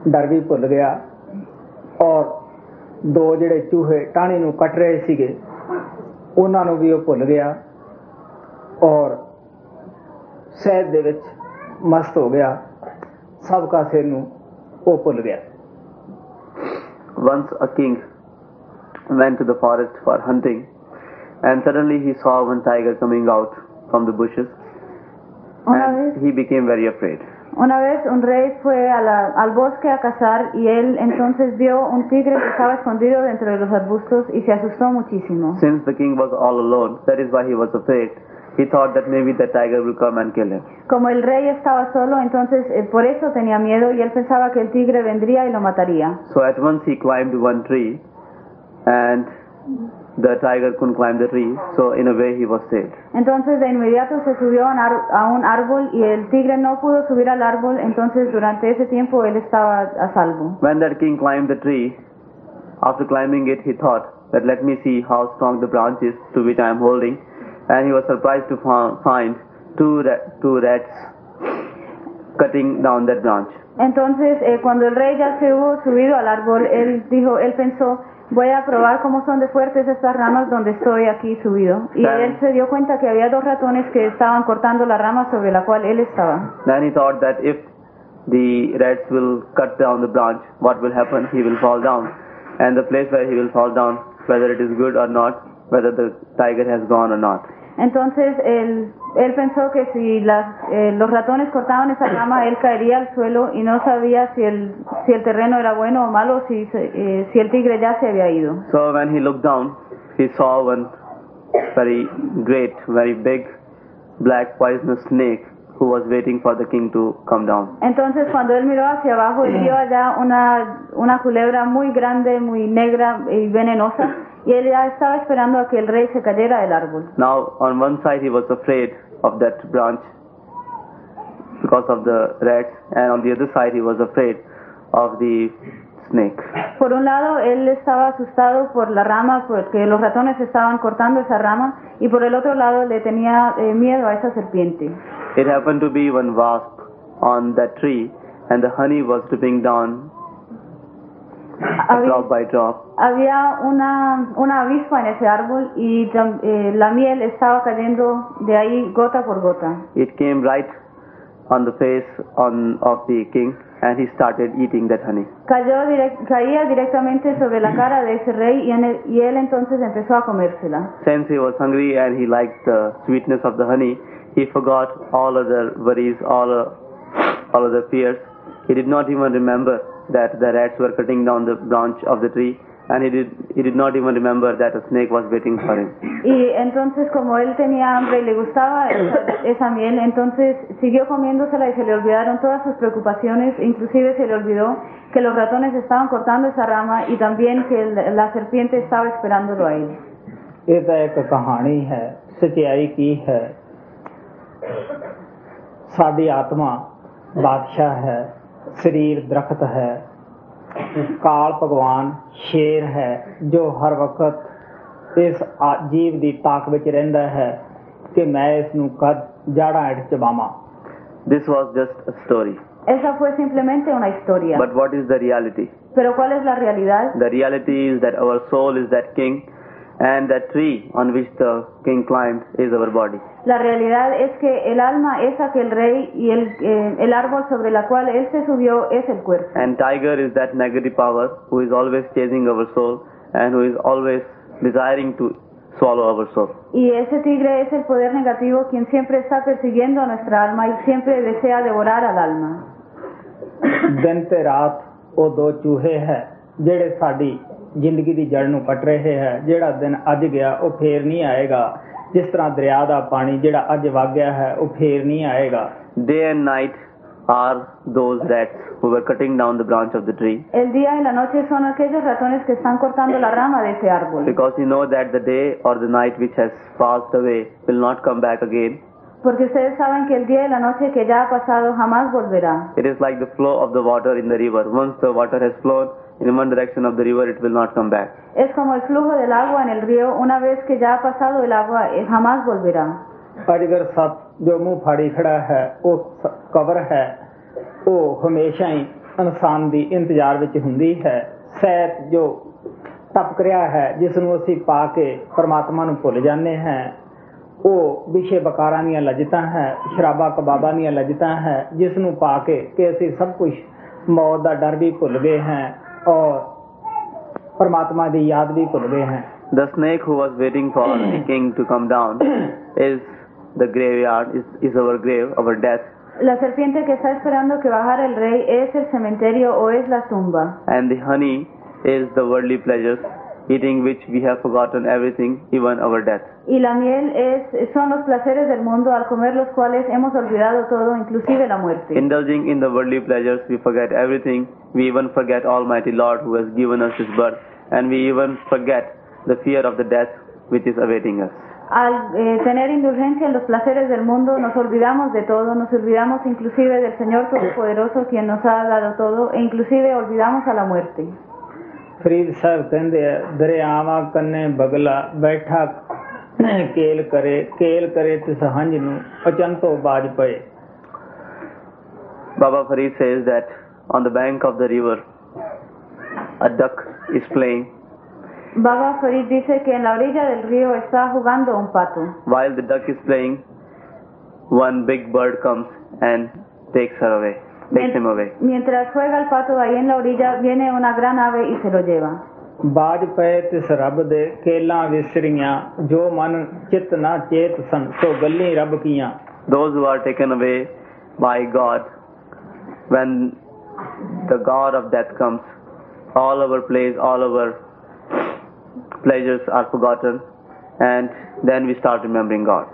ਡਰ ਵੀ ਭੁੱਲ ਗਿਆ ਔਰ ਦੋ ਜਿਹੜੇ ਚੂਹੇ ਟਾਣੀ ਨੂੰ ਕੱਟ ਰਹੇ ਸੀਗੇ ਉਹਨਾਂ ਨੂੰ ਵੀ ਉਹ ਭੁੱਲ ਗਿਆ ਔਰ ਸਹਿਜ ਦੇ ਵਿੱਚ ਮਸਤ ਹੋ ਗਿਆ ਸਭ ਕਾ ਸਿਰ ਨੂੰ ਉਹ ਭੁੱਲ ਗਿਆ Once a king went to the forest for hunting and suddenly he saw one tiger coming out from the bushes Una and vez, he became very afraid. Una vez un rey fue a la- al bosque a cazar y él entonces vio un tigre que estaba escondido dentro de los arbustos y se asustó muchísimo. Since the king was all alone, that is why he was afraid. He thought that maybe the tiger will come and kill him. Como el rey estaba solo, entonces eh, por eso tenía miedo y él pensaba que el tigre vendría y lo mataría. So at once he climbed one tree and the tiger couldn't climb the tree, so in a way he was saved. Entonces de inmediato se subió a un, ar- a un árbol y el tigre no pudo subir al árbol, entonces durante ese tiempo él estaba a salvo. When that king climbed the tree, after climbing it, he thought that let me see how strong the branch is to which I am holding, and he was surprised to find two, two rats cutting down that branch. Entonces eh, cuando el rey ya se hubo subido al árbol, él dijo, él pensó, voy a probar cómo son de fuertes estas ramas donde estoy aquí subido. Y Claro. él se dio cuenta que había dos ratones que estaban cortando la rama sobre la cual él estaba. Then he thought that if the rats will cut down the branch, what will happen? He will fall down. And the place where he will fall down, whether it is good or not, whether the tiger has gone or not. Entonces él, él pensó que si las, eh, los ratones cortaban esa rama, él caería al suelo y no sabía si el, si el terreno era bueno o malo, si, eh, si el tigre ya se había ido. So when he looked down, he saw one very great, very big, black poisonous snake who was waiting for the king to come down. Entonces cuando él miró hacia abajo, él vio allá una, una culebra muy grande, muy negra y venenosa, y él estaba esperando a que el rey se cayera del árbol. Now on one side he was afraid of that branch because of the rats, and on the other side he was afraid of the snake. Por un lado, él estaba asustado por la rama, porque los ratones estaban cortando esa rama, y por el otro lado le tenía eh, miedo a esa serpiente. It happened to be one wasp on that tree, and the honey was dripping down Había, drop by drop. había una, una avispa en ese árbol y eh, la miel estaba cayendo de ahí gota por gota. It came right on the face on of the king, and he started eating that honey. Cayó direc- caía directamente sobre la cara de ese rey y, en el- y él entonces empezó a comérsela. Since he was hungry and he liked the sweetness of the honey, he forgot all other worries, all, all other fears. He did not even remember that the rats were cutting down the branch of the tree and he did, he did not even remember that a snake was waiting for him. Entonces como él tenía le gustaba esa, entonces siguió comiéndosela y se le olvidaron todas sus preocupaciones, inclusive se le olvidó que los ratones estaban cortando esa rama y también que la serpiente estaba esperándolo a él. Esta es ਸਰੀਰ ਦਰਖਤ ਹੈ ਕਾਲ ਭਗਵਾਨ ਸ਼ੇਰ ਹੈ ਜੋ ਹਰ ਵਕਤ ਇਸ ਆ- ਜੀਵ ਦੀ ਤਾਕ ਵਿੱਚ ਰਹਿੰਦਾ ਹੈ ਕਿ ਮੈਂ ਇਸ ਨੂੰ ਕਦ ਜਾੜਾਂ ਹੇਠ ਚਬਾਵਾਂ This was just a story. Esa fue simplemente una historia. But what is the reality? Pero ¿cuál es la realidad? The reality is that our soul is that king, and that tree on which the king climbed is our body. La realidad es que el alma es aquel rey y el, eh, el árbol sobre la cual él se subió es el cuerpo. And tiger is that negative power who is always chasing our soul and who is always desiring to swallow our soul. Y ese tigre es el poder negativo quien siempre está persiguiendo a nuestra alma y siempre desea devorar al alma. ਦਿਨ ਤੇ ਰਾਤ ਉਹ ਦੋ ਚੂਹੇ ਹੈ ਜਿਹੜੇ ਸਾਡੀ ਜ਼ਿੰਦਗੀ ਦੀ ਜੜ ਨੂੰ ਕੱਟ ਰਹੇ ਹੈ ਜਿਹੜਾ ਦਿਨ ਅੱਜ ਗਿਆ ਉਹ ਫੇਰ ਨਹੀਂ ਆਏਗਾ ਜਿਸ ਤਰ੍ਹਾਂ ਦਰਿਆ ਦਾ ਪਾਣੀ ਜਿਹੜਾ ਅੱਜ ਵਗ ਗਿਆ ਹੈ ਉਹ ਫੇਰ ਨਹੀਂ ਆਏਗਾ Day and night are those rats who were cutting down the branch of the tree El día y la noche son aquellos ratones que están cortando la rama de ese árbol. because you know that the day or the night which has passed away will not come back again. Porque ustedes saben que el día y la noche que ya ha pasado jamás volverá. It is like the flow of the water in the river. Once the water has flown in one direction of the river, it will not come back. Es como el flujo del agua en el río, una vez que ya ha pasado el agua, eh, jamás volverá. ਅਜਗਰ ਸੱਪ ਜੋ ਮੂੰਹ ਫਾੜੀ ਖੜਾ ਹੈ ਉਹ ਸ- ਕਬਰ ਹੈ ਉਹ ਹਮੇਸ਼ਾ ਹੀ ਇਨਸਾਨ ਦੀ ਇੰਤਜ਼ਾਰ ਵਿੱਚ ਹੁੰਦੀ ਹੈ ਸਹਿਤ ਜੋ ਟਪਕ ਰਿਹਾ ਹੈ ਜਿਸ ਨੂੰ ਅਸੀਂ ਪਾ ਕੇ ਪਰਮਾਤਮਾ ਨੂੰ ਭੁੱਲ ਜਾਂਦੇ ਹਾਂ ਉਹ ਵਿਸ਼ੇ ਬਕਾਰਾਂ ਦੀਆਂ ਲਜਤਾਂ ਹੈ ਸ਼ਰਾਬਾਂ ਕਬਾਬਾਂ ਦੀਆਂ ਲਜਤਾਂ ਹੈ ਜਿਸ ਨੂੰ ਪਾ ਕੇ ਕਿ ਅਸੀਂ ਸਭ ਕੁਝ ਮੌਤ ਦਾ ਡਰ ਵੀ ਭੁੱਲ ਗਏ ਹਾਂ और परमात्मा की याद भी भुल गए हैं The snake who was waiting for the king to come down is the graveyard, is, is our grave, our death. La serpiente que está esperando que bajara el rey es el cementerio o es la tumba. And the honey is the worldly pleasures. Eating which we have forgotten everything, even our death. Y la miel es, son los placeres del mundo al comer los cuales hemos olvidado todo, inclusive la muerte. Indulging in the worldly pleasures, we forget everything. We even forget Almighty Lord who has given us His birth. And we even forget the fear of the death which is awaiting us. Al eh, tener indulgencia en los placeres del mundo, nos olvidamos de todo, nos olvidamos inclusive del Señor Todopoderoso quien nos ha dado todo, e inclusive olvidamos a la muerte. ફ્રી સર કંદે दरियावा कन्ने बगला बैठा केल करे केल करे કરે તો સહંજ નું અચંતો બાજ પે Baba Farid says that on the bank of the river a duck is playing Baba Farid dice que en la orilla del río está jugando un pato. While the duck is playing, one big bird comes and takes her away. takes him away. Mientras juega el pato ahí en la orilla, viene una gran ave y se lo lleva. ਬਾਜ ਪਏ ਤਿਸ ਰੱਬ ਦੇ ਕੇਲਾਂ ਵਿਸਰੀਆਂ ਜੋ ਮਨ ਚਿਤ ਨਾ ਚੇਤ ਸਨ ਸੋ ਗੱਲੀ ਰੱਬ ਕੀਆਂ Those who are taken away by God, when the God of death comes, all our plays, all our pleasures are forgotten, and then we start remembering God.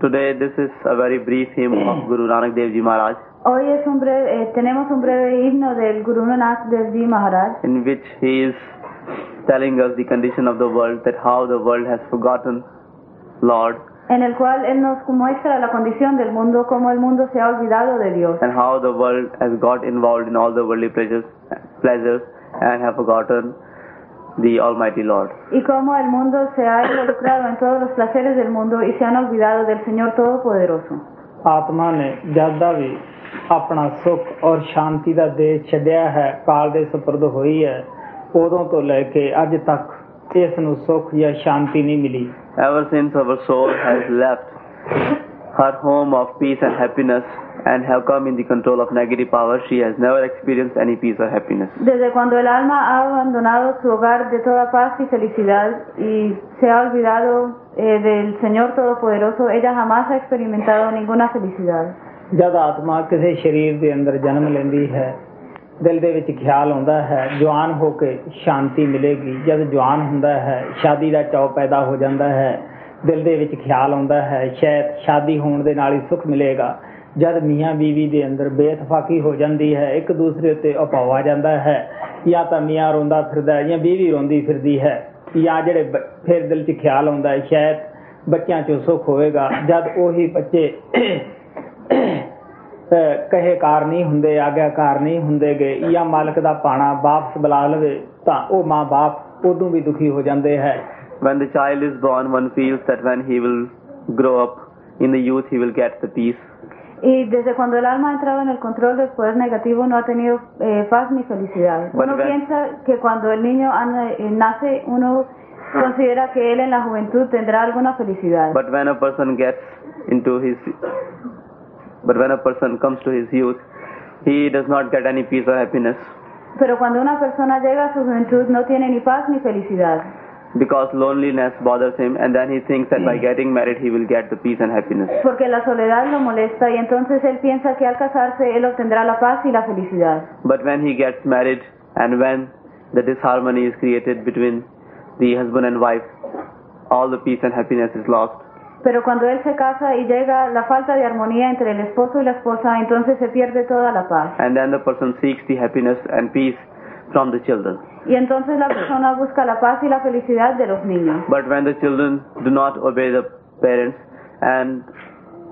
Today, this is a very brief hymn of Guru Nanak Dev Ji Maharaj, Hoy es un breve, eh, tenemos un breve himno del Guru Nanak Dev Ji Maharaj, in which he is telling us the condition of the world, that how the world has forgotten Lord, en el cual él nos muestra la condición del mundo, cómo el mundo se ha olvidado de Dios. and how the world has got involved in all the worldly pleasures, pleasures and have forgotten the Almighty Lord. y cómo el mundo se ha involucrado en todos los placeres del mundo y se han olvidado del Señor Todopoderoso. ਆਤਮਾ ਨੇ ਜਦ ਦਾ ਵੀ ਆਪਣਾ ਸੁੱਖ ਔਰ ਸ਼ਾਂਤੀ ਦਾ ਦੇਸ਼ ਛੱਡਿਆ ਹੈ ਕਾਲ ਦੇ ਸਪਰਦ ਹੋਈ ਹੈ ਉਦੋਂ ਤੋਂ ਲੈ ਕੇ ਅੱਜ ਤੱਕ ਇਸ ਨੂੰ ਸੁੱਖ ਜਾਂ ਸ਼ਾਂਤੀ ਨਹੀਂ ਮਿਲੀ Ever since our soul has left her home of peace and happiness and have come in the control of negative power, she has never experienced any peace or happiness. Desde cuando el alma ha abandonado su hogar de toda paz y felicidad y se ha olvidado eh, del Señor Todopoderoso, ella jamás ha experimentado ninguna felicidad. ਜਦ ਆਤਮਾ ਕਿਸੇ ਸਰੀਰ ਦੇ ਅੰਦਰ ਜਨਮ ਲੈਂਦੀ ਹੈ ਦਿਲ ਦੇ ਵਿੱਚ ਖਿਆਲ ਆਉਂਦਾ ਹੈ ਜਵਾਨ ਹੋ ਕੇ ਸ਼ਾਂਤੀ ਮਿਲੇਗੀ ਜਦ ਜਵਾਨ ਹੁੰਦਾ ਹੈ ਸ਼ਾਦੀ ਦਾ ਚਾਅ ਪੈਦਾ ਹੋ ਜਾਂਦਾ ਹੈ ਦਿਲ ਦੇ ਵਿੱਚ ਖਿਆਲ ਆਉਂਦਾ ਹੈ ਸ਼ਾਇਦ ਸ਼ਾਦੀ ਹੋਣ ਦੇ ਨਾਲ ਹੀ ਸੁੱਖ ਮਿਲੇਗਾ ਜਦ ਮੀਆਂ ਬੀਵੀ ਦੇ ਅੰਦਰ ਬੇਇਤਫਾਕੀ ਹੋ ਜਾਂਦੀ ਹੈ ਇੱਕ ਦੂਸਰੇ ਉੱਤੇ ਉਪਾਅ ਆ ਜਾਂਦਾ ਹੈ। ਜਾਂ ਤਾਂ ਮੀਆਂ ਰੋਂਦਾ ਫਿਰਦਾ ਹੈ ਜਾਂ ਬੀਵੀ ਰੋਂਦੀ ਫਿਰਦੀ ਹੈ। ਜਾਂ ਜਿਹੜੇ ਬ- ਫਿਰ ਦਿਲ 'ਚ ਖਿਆਲ ਆਉਂਦਾ ਹੈ ਸ਼ਾਇਦ ਬੱਚਿਆਂ 'ਚੋਂ ਸੁੱਖ ਹੋਵੇਗਾ। ਜਦ ਉਹੀ ਬੱਚੇ ਅਹ ਕਹੇ ਕਾਰ ਨਹੀਂ ਹੁੰਦੇ ਆਗਿਆਕਾਰ ਨਹੀਂ ਹੁੰਦੇਗੇ ਜਾਂ ਮਾਲਕ ਦਾ ਪਾਣਾ ਵਾਪਸ ਬੁਲਾ ਲਵੇ ਤਾਂ ਉਹ ਮਾਂ-ਬਾਪ ਉਦੋਂ ਵੀ ਦੁਖੀ ਹੋ ਜਾਂਦੇ ਹੈ। When the child is born, one feels that when he will grow up in the youth, he will get the peace. Y desde cuando el alma ha entrado en el control del poder negativo no ha tenido eh, paz ni felicidad. Bueno, Uno piensa que cuando el niño eh, nace, uno considera que él en la juventud tendrá alguna felicidad. But when a person gets into his, but when a person comes to his youth, he does not get any peace or happiness Pero cuando una persona llega a su juventud no tiene ni paz ni felicidad. Because loneliness bothers him, and then he thinks that by hmm. getting married he will get the peace and happiness. Porque la soledad lo molesta y entonces él piensa que al casarse él obtendrá la paz y la felicidad. But when he gets married, and when the disharmony is created between the husband and wife, all the peace and happiness is lost. Pero cuando él se casa y llega la falta de armonía entre el esposo y la esposa, entonces se pierde toda la paz. And then the person seeks the happiness and peace from the children. Y entonces la persona busca la paz y la felicidad de los niños. But when the children do not obey the parents, and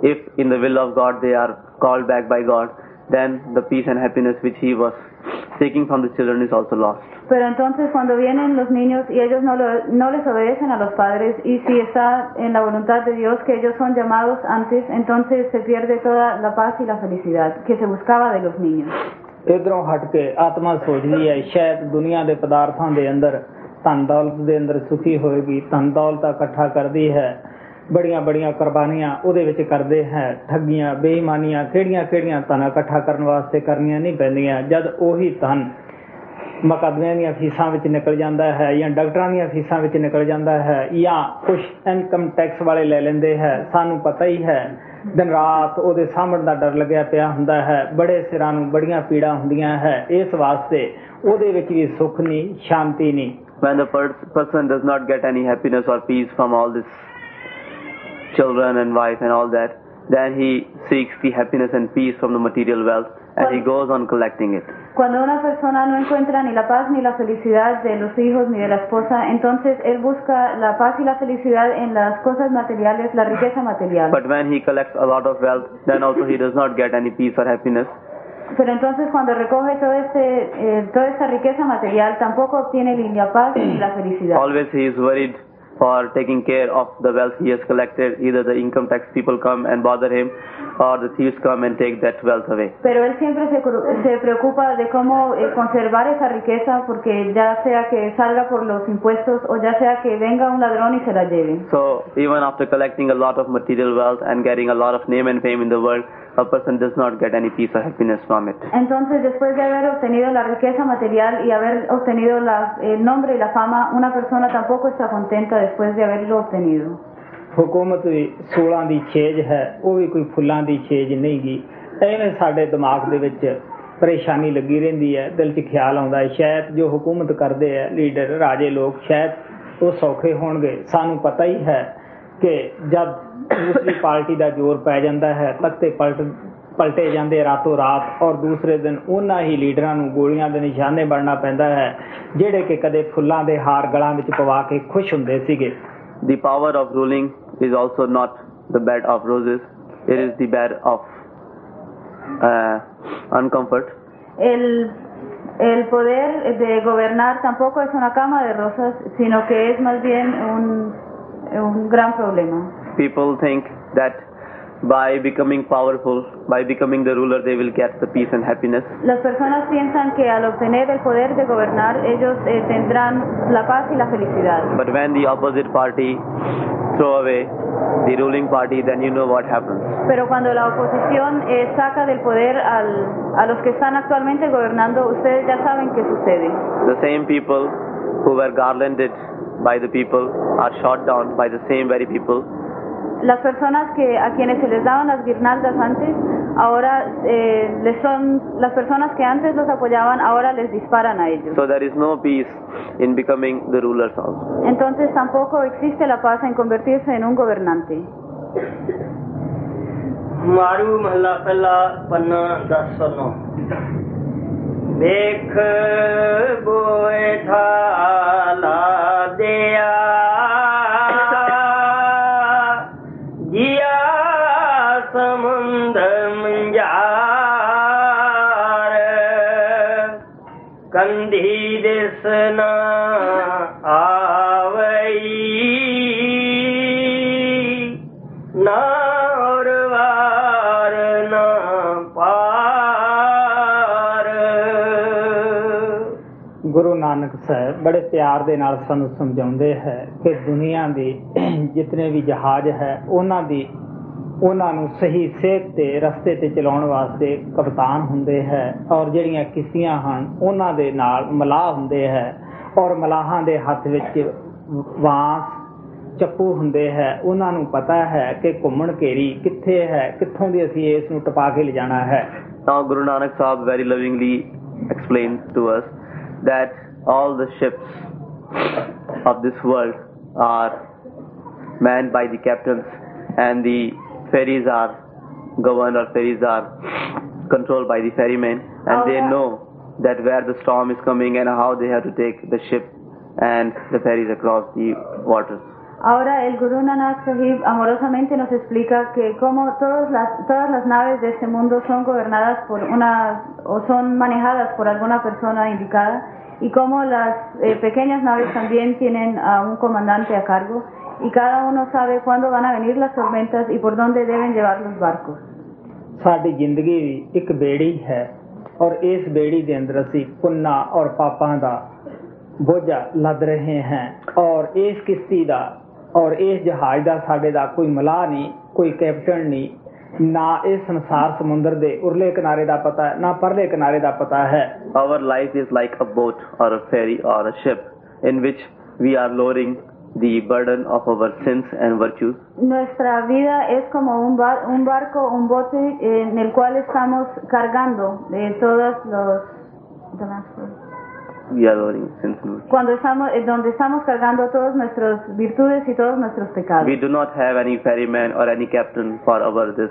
if in the will of God they are called back by God, then the peace and happiness which he was seeking from the children is also lost. Pero entonces cuando vienen los niños y ellos no, lo- no les obedecen a los padres y si está en la voluntad de Dios que ellos son llamados antes, entonces se pierde toda la paz y la felicidad que se buscaba de los niños. ਇਧਰੋਂ ਹਟ ਕੇ ਆਤਮਾ ਸੋਚਦੀ ਹੈ, ਸ਼ਾਇਦ ਦੁਨੀਆ ਦੇ ਪਦਾਰਥਾਂ ਦੇ ਅੰਦਰ ਧਨ ਦੌਲਤ ਦੇ ਅੰਦਰ ਸੁਖੀ ਹੋਏਗੀ, ਧਨ ਦੌਲਤ ਇਕੱਠਾ ਕਰਦੀ ਹੈ, ਬੜੀਆਂ ਬੜੀਆਂ ਕੁਰਬਾਨੀਆਂ ਉਹਦੇ ਵਿੱਚ ਕਰਦੇ ਹੈ, ਠੱਗੀਆਂ, ਬੇਈਮਾਨੀਆਂ, ਕਿਹੜੀਆਂ ਕਿਹੜੀਆਂ ਧਨ ਇਕੱਠਾ ਕਰਨ ਵਾਸਤੇ ਕਰਨੀਆਂ ਨਹੀਂ ਪੈਂਦੀਆਂ, ਜਦ ਉਹੀ ਧਨ ਮੁਕੱਦਮਿਆਂ ਦੀਆਂ ਫੀਸਾਂ ਵਿੱਚ ਨਿਕਲ ਜਾਂਦਾ ਹੈ ਜਾਂ ਡਾਕਟਰਾਂ ਦੀਆਂ ਫੀਸਾਂ ਵਿੱਚ ਨਿਕਲ ਜਾਂਦਾ ਹੈ ਜਾਂ ਕੁਝ ਇਨਕਮ ਟੈਕਸ ਵਾਲੇ ਲੈ ਲੈਂਦੇ ਹੈ, ਸਾਨੂੰ ਪਤਾ ਹੀ ਹੈ ਦਿਨ ਰਾਤ ਉਹਦੇ ਸਾਹਮਣ ਦਾ ਡਰ ਲੱਗਿਆ ਪਿਆ ਹੁੰਦਾ ਹੈ ਬੜੇ ਸਿਰਾਂ ਨੂੰ ਬੜੀਆਂ ਪੀੜਾਂ ਹੁੰਦੀਆਂ ਹੈ ਇਸ ਵਾਸਤੇ ਉਹਦੇ ਵਿੱਚ ਵੀ ਸੁੱਖ ਨਹੀਂ ਸ਼ਾਂਤੀ ਨਹੀਂ When the per- person does not get any happiness or peace from all this children and wife and all that, then he seeks the happiness and peace from the material wealth and he goes on collecting it. Cuando una persona no encuentra ni la paz ni la felicidad de los hijos ni de la esposa, entonces él busca la paz y la felicidad en las cosas materiales, la riqueza material. But when he collects a lot of wealth, then also he does not get any peace or happiness. Pero entonces cuando recoge todo este, eh, toda esta riqueza material, tampoco obtiene ni la paz ni la felicidad. Always he is worried for taking care of the wealth he has collected. Either the income tax people come and bother him or the thieves come and take that wealth away. Pero él siempre se, se preocupa de cómo eh, conservar esa riqueza porque ya sea que salga por los impuestos o ya sea que venga un ladrón y se la lleve. So even after collecting a lot of material wealth and getting a lot of name and fame in the world, a person does not get any peace or happiness from it. Entonces, después de haber obtenido la riqueza material y haber obtenido la- el nombre y la fama, una persona tampoco está contenta después de haberlo obtenido. ਹੁਕੂਮਤ ਵੀ 16 ਦੀ ਛੇਜ ਹੈ, ਉਹ ਵੀ ਕੋਈ ਫੁੱਲਾਂ ਦੀ ਛੇਜ ਨਹੀਂ ਗੀ ਐਵੇਂ ਸਾਡੇ ਦਿਮਾਗ ਦੇ ਵਿੱਚ ਪਰੇਸ਼ਾਨੀ ਲੱਗੀ ਰਹਿੰਦੀ ਹੈ, ਦਿਲ 'ਚ ਖਿਆਲ ਆਉਂਦਾ ਹੈ, ਸ਼ਾਇਦ ਜੋ ਹਕੂਮਤ ਕਰਦੇ ਆ ਲੀਡਰ, ਰਾਜੇ ਲੋਕ, ਸ਼ਾਇਦ ਉਹ ਸੌਖੇ ਹੋਣਗੇ ਸਾਨੂੰ ਪਤਾ ਹੀ ਹੈ ਕਿ ਜਦ ਦੂਸਰੀ ਪਾਰਟੀ ਦਾ ਜ਼ੋਰ ਪੈ ਜਾਂਦਾ ਹੈ, ਤਖਤੇ ਪਲਟ ਪਲਟੇ ਜਾਂਦੇ ਰਾਤੋਂ ਰਾਤ ਔਰ ਦੂਸਰੇ ਦਿਨ ਉਹਨਾਂ ਹੀ ਲੀਡਰਾਂ ਨੂੰ ਗੋਲੀਆਂ ਦੇ ਨਿਸ਼ਾਨੇ ਬਣਨਾ ਪੈਂਦਾ ਹੈ ਜਿਹੜੇ ਕਿ ਕਦੇ ਫੁੱਲਾਂ ਦੇ ਹਾਰ ਗਲਾਂ ਵਿੱਚ ਪਵਾ ਕੇ ਖੁਸ਼ ਹੁੰਦੇ ਸੀਗੇ The power of ruling is also not the bed of roses, it is the bed of uh, uncomfort. El, el poder de gobernar tampoco es una cama de rosas, sino que es más bien un, un gran problema. People think that by becoming powerful, by becoming the ruler, they will get the peace and happiness. Las personas piensan que al obtener el poder de gobernar ellos eh, tendrán la paz y la felicidad. But when the opposite party throw away the ruling party, then you know what happens. Pero cuando la oposición eh, saca del poder al, a los que están actualmente gobernando, ustedes ya saben qué sucede. The same people who were garlanded by the people are shot down by the same very people Las personas que a quienes se les daban las guirnaldas antes, ahora eh, les son las personas que antes los apoyaban, ahora les disparan a ellos. So there is no peace in becoming the rulers also. Entonces tampoco existe la paz en convertirse en un gobernante. ਮਾਰੂ ਮਹਲਾ ਪਹਿਲਾ ਪੰਨਾ 1009 ਵੇਖ boy ਥਾਲਾ ਦਿਆ ਕੰਧੀ ਦਿਸਨਾ ਆਵਈ। ਨਾ ਔਰ ਵਾਰ ਨਾ ਪਾਰ। ਗੁਰੂ ਨਾਨਕ ਸਾਹਿਬ ਬੜੇ ਪਿਆਰ ਦੇ ਨਾਲ ਸਾਨੂੰ ਸਮਝਾਉਂਦੇ ਹੈ ਕਿ ਦੁਨੀਆ ਦੇ ਜਿਤਨੇ ਵੀ ਜਹਾਜ਼ ਹੈ, ਉਹਨਾਂ ਦੀ ਉਹਨਾਂ ਨੂੰ ਸਹੀ ਸੇਧ ਤੇ ਰਸਤੇ ਤੇ ਚਲਾਉਣ ਵਾਸਤੇ ਕਪਤਾਨ ਹੁੰਦੇ ਹੈ ਔਰ ਜਿਹੜੀਆਂ ਕਿਸ਼ਤੀਆਂ ਹਨ, ਉਹਨਾਂ ਦੇ ਨਾਲ ਮਲਾਹ ਹੁੰਦੇ ਹੈ ਔਰ ਮਲਾਹਾਂ ਦੇ ਹੱਥ ਵਿੱਚ ਵਾਂਸ, ਚੱਪੂ ਹੁੰਦੇ ਹੈ। ਉਹਨਾਂ ਨੂੰ ਪਤਾ ਹੈ ਕਿ ਘੁੰਮਣ ਘੇਰੀ ਕਿੱਥੇ ਹੈ, ਕਿੱਥੋਂ ਦੀ ਅਸੀਂ ਇਸ ਨੂੰ ਟਪਾ ਕੇ ਲਿਜਾਣਾ ਹੈ। Now Guru Nanak Sahib very lovingly explains to us that all the ships of this world are manned by the captains and the ferries are governed or ferries are controlled by the ferrymen and they Ahora- know that where the storm is coming and how they have to take the ship and the ferries across the waters. Ahora el Guru Nanak Sahib amorosamente nos explica que como todas las, todas las naves de este mundo son gobernadas por una o son manejadas por alguna persona indicada y como las eh, pequeñas naves también tienen a un comandante a cargo y cada uno sabe cuándo van a venir las tormentas y por dónde deben llevar los barcos. ਸਾਡੀ ਜ਼ਿੰਦਗੀ ਵੀ ਇੱਕ ਬੇੜੀ ਹੈ ਔਰ ਇਸ ਬੇੜੀ ਦੇ ਅੰਦਰ ਅਸੀਂ ਪੁੰਨਾ ਔਰ ਪਾਪਾਂ ਦਾ ਬੋਝਾ ਲੱਦ ਰਹੇ ਹਾਂ ਔਰ ਇਸ ਕਿਸ਼ਤੀ ਦਾ ਔਰ ਇਸ ਜਹਾਜ਼ ਦਾ ਸਾਡੇ ਦਾ ਕੋਈ ਮਲਾਹ ਨਹੀਂ ਕੋਈ ਕੈਪਟਨ ਨਹੀਂ ਨਾ ਇਸ ਸੰਸਾਰ ਸਮੁੰਦਰ ਦੇ ਉਰਲੇ ਕਿਨਾਰੇ ਦਾ ਪਤਾ ਹੈ ਨਾ ਪਰਲੇ ਕਿਨਾਰੇ ਦਾ ਪਤਾ ਹੈ Our life is like a boat or a ferry or a ship in which we are lowering the burden of our sins and virtues. Nuestra vida es como un, bar- un barco, un bote eh, en el cual estamos cargando de todos los... We are lowering sins and virtues. Cuando estamos, eh, donde estamos cargando todas nuestras virtudes y todos nuestros pecados. We do not have any ferryman or any captain for our this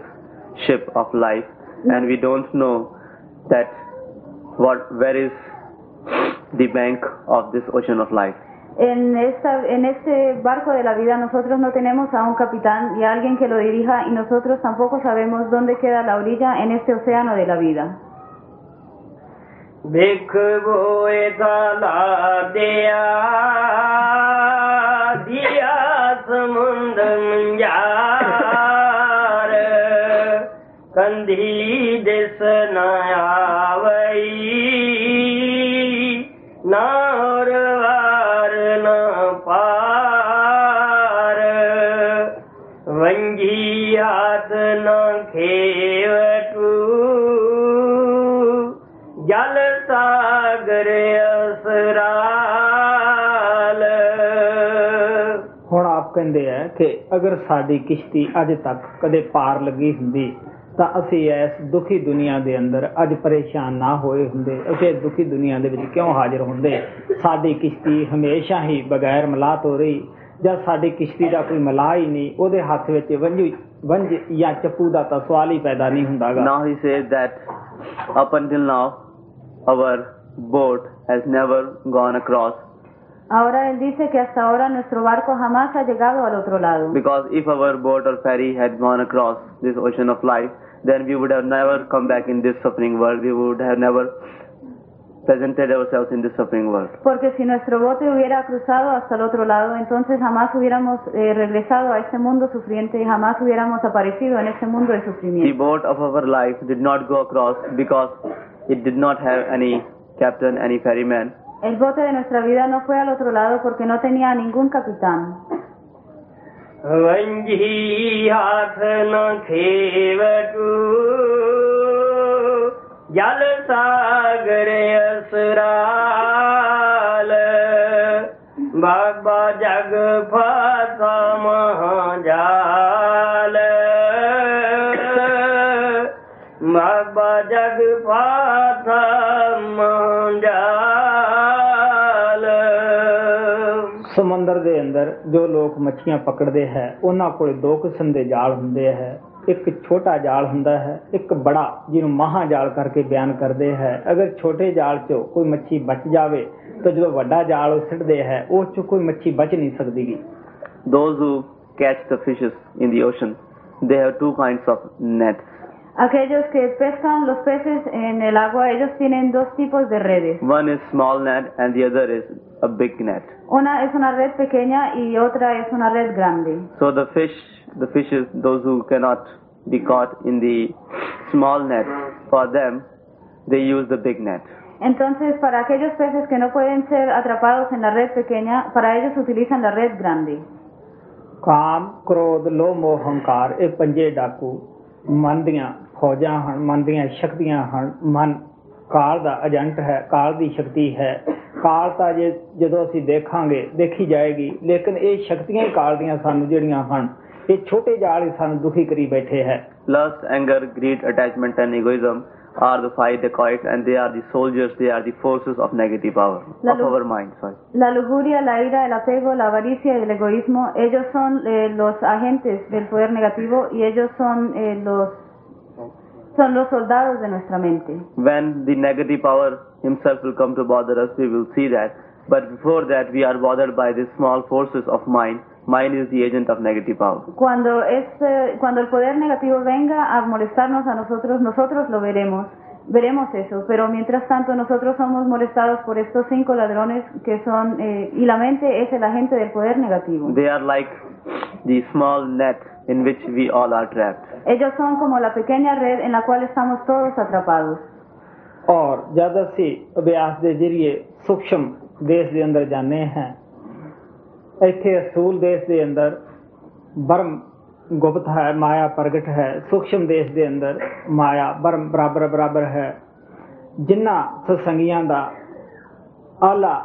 ship of life, and we don't know that what where is the bank of this ocean of life. en, esta, en este barco de la vida nosotros no tenemos a un capitán y a alguien que lo dirija y nosotros tampoco sabemos dónde queda la orilla en este océano de la vida. ਕਹਿੰਦੇ ਆ ਕਿ ਅਗਰ ਸਾਡੀ ਕਿਸ਼ਤੀ ਅੱਜ ਤੱਕ ਕਦੇ ਪਾਰ ਲੱਗੀ ਹੁੰਦੀ ਤਾਂ ਅਸੀਂ ਇਸ ਦੁਖੀ ਦੁਨੀਆ ਦੇ ਅੰਦਰ ਅੱਜ ਪਰੇਸ਼ਾਨ ਨਾ ਹੋਏ ਹੁੰਦੇ ਅਸੀਂ ਦੁਖੀ ਦੁਨੀਆ ਦੇ ਵਿੱਚ ਕਿਉਂ ਹਾਜ਼ਰ ਹੁੰਦੇ ਸਾਡੀ ਕਿਸ਼ਤੀ ਹਮੇਸ਼ਾ ਹੀ ਬਗੈਰ ਮਲਾਹ ਤੋਂ ਰਹੀ ਜਦ ਸਾਡੀ ਕਿਸ਼ਤੀ ਦਾ ਕੋਈ ਮਲਾਹ ਹੀ ਨਹੀਂ ਉਹਦੇ ਹੱਥ ਵਿੱਚ ਵੰਝ ਵੰਝ ਜਾਂ ਚੱਪੂ ਦਾ ਤਾਂ ਸਵਾਲ ਹੀ ਪੈਦਾ ਨਹੀਂ ਹੁੰਦਾਗਾ Now he says that up until now, our boat has never gone across Ahora él dice que hasta ahora nuestro barco jamás ha llegado al otro lado. because if our boat or ferry had gone across this ocean of life, then we would have never come back in this suffering world. We would have never presented ourselves in this suffering world. Porque si nuestro bote hubiera cruzado hasta el otro lado, entonces jamás hubiéramos eh, regresado a este mundo sufriente y jamás hubiéramos aparecido en este mundo de The sufrimiento. boat of our life did not go across because it did not have any captain, any ferryman. El bote de nuestra vida no fue al otro lado porque no tenía ningún capitán. ਸਮੁੰਦਰ ਦੇ ਅੰਦਰ ਜੋ ਲੋਕ ਮੱਛੀਆਂ ਪਕੜਦੇ ਹੈ ਉਹਨਾਂ ਕੋਲ ਦੋ ਕਿਸਮ ਦੇ ਜਾਲ ਹੁੰਦੇ ਹੈ ਇੱਕ ਛੋਟਾ ਜਾਲ ਹੁੰਦਾ ਹੈ ਇੱਕ ਬੜਾ ਜਿਹਨੂੰ ਮਹਾ ਜਾਲ ਕਰਕੇ ਬਿਆਨ ਕਰਦੇ ਹੈ ਅਗਰ ਛੋਟੇ ਜਾਲ 'ਚੋਂ ਕੋਈ ਮੱਛੀ ਬਚ ਜਾਵੇ ਤਾਂ ਜਦੋਂ ਵੱਡਾ ਜਾਲ ਉਹ ਸਿੱਟਦੇ ਹੈ ਉਸ 'ਚੋਂ ਕੋਈ ਮੱਛੀ ਬਚ ਨਹੀਂ ਸਕਦੀਗੀ Those who catch the fishes in the ocean, they have two kinds of nets. Aquellos que pescan los peces en el agua, ellos tienen dos tipos de redes. One is small net and the other is a big net. Una es una red pequeña y otra es una red grande. So the fish, the fishes, those who cannot be caught in the small net, for them, they use the big net. Entonces, para aquellos peces que no pueden ser atrapados en la red pequeña, para ellos utilizan la red grande. काम, क्रोध, लोभ, अहंकार, ये पंजे डाकू ਮਨ ਦੀਆਂ ਫੌਜਾਂ ਹਨ ਮਨ ਦੀਆਂ ਸ਼ਕਤੀਆਂ ਹਨ। ਮਨ ਕਾਲ ਦਾ ਏਜੰਟ ਹੈ ਕਾਲ ਦੀ ਸ਼ਕਤੀ ਹੈ। ਕਾਲ ਤਾਂ ਜੇ ਜਦੋਂ ਅਸੀਂ ਦੇਖਾਂਗੇ ਦੇਖੀ ਜਾਏਗੀ ਲੇਕਿਨ ਇਹ ਸ਼ਕਤੀਆਂ ਹੀ ਕਾਲ ਦੀਆਂ ਸਾਨੂੰ ਜਿਹੜੀਆਂ ਹਨ। ਇਹ ਛੋਟੇ ਜਾਲ ਹੀ ਸਾਨੂੰ ਦੁਖੀ ਕਰੀ ਬੈਠੇ ਹੈ। Lust, anger, greed, attachment, and egoism are the five dacoits, and they are the soldiers. They are the forces of negative power La of our mind. Sorry. La lujuria, la ira, el apego, la avaricia y el egoísmo, ellos son eh, los agentes del poder negativo y ellos son eh, los son los soldados de nuestra mente. When the negative power himself will come to bother us, we will see that. But before that, we are bothered by these small forces of mind. Mind is the agent of negative power. Cuando, es, cuando el poder negativo venga a molestarnos a nosotros, nosotros lo veremos. Veremos eso, pero mientras tanto nosotros somos molestados por estos cinco ladrones que son, eh, y la mente es el agente del poder negativo. They are like the small net in which we all are trapped. Ellos son como la pequeña red en la cual estamos todos atrapados. और ज़्यादा से अभ्यास के जरिए सूक्ष्म देश के अंदर जाने हैं ਇੱਥੇ ਅਸੂਲ ਦੇਸ਼ ਦੇ ਅੰਦਰ ਬਰਮ ਗੁਪਤ ਹੈ, ਮਾਇਆ ਪ੍ਰਗਟ ਹੈ, ਸੂਖਸ਼ਮ ਦੇਸ਼ ਦੇ ਅੰਦਰ ਮਾਇਆ ਬਰਮ ਬਰਾਬਰ ਬਰਾਬਰ ਹੈ। ਜਿਨ੍ਹਾਂ ਸਤਸੰਗੀਆਂ ਦਾ ਆਲਾ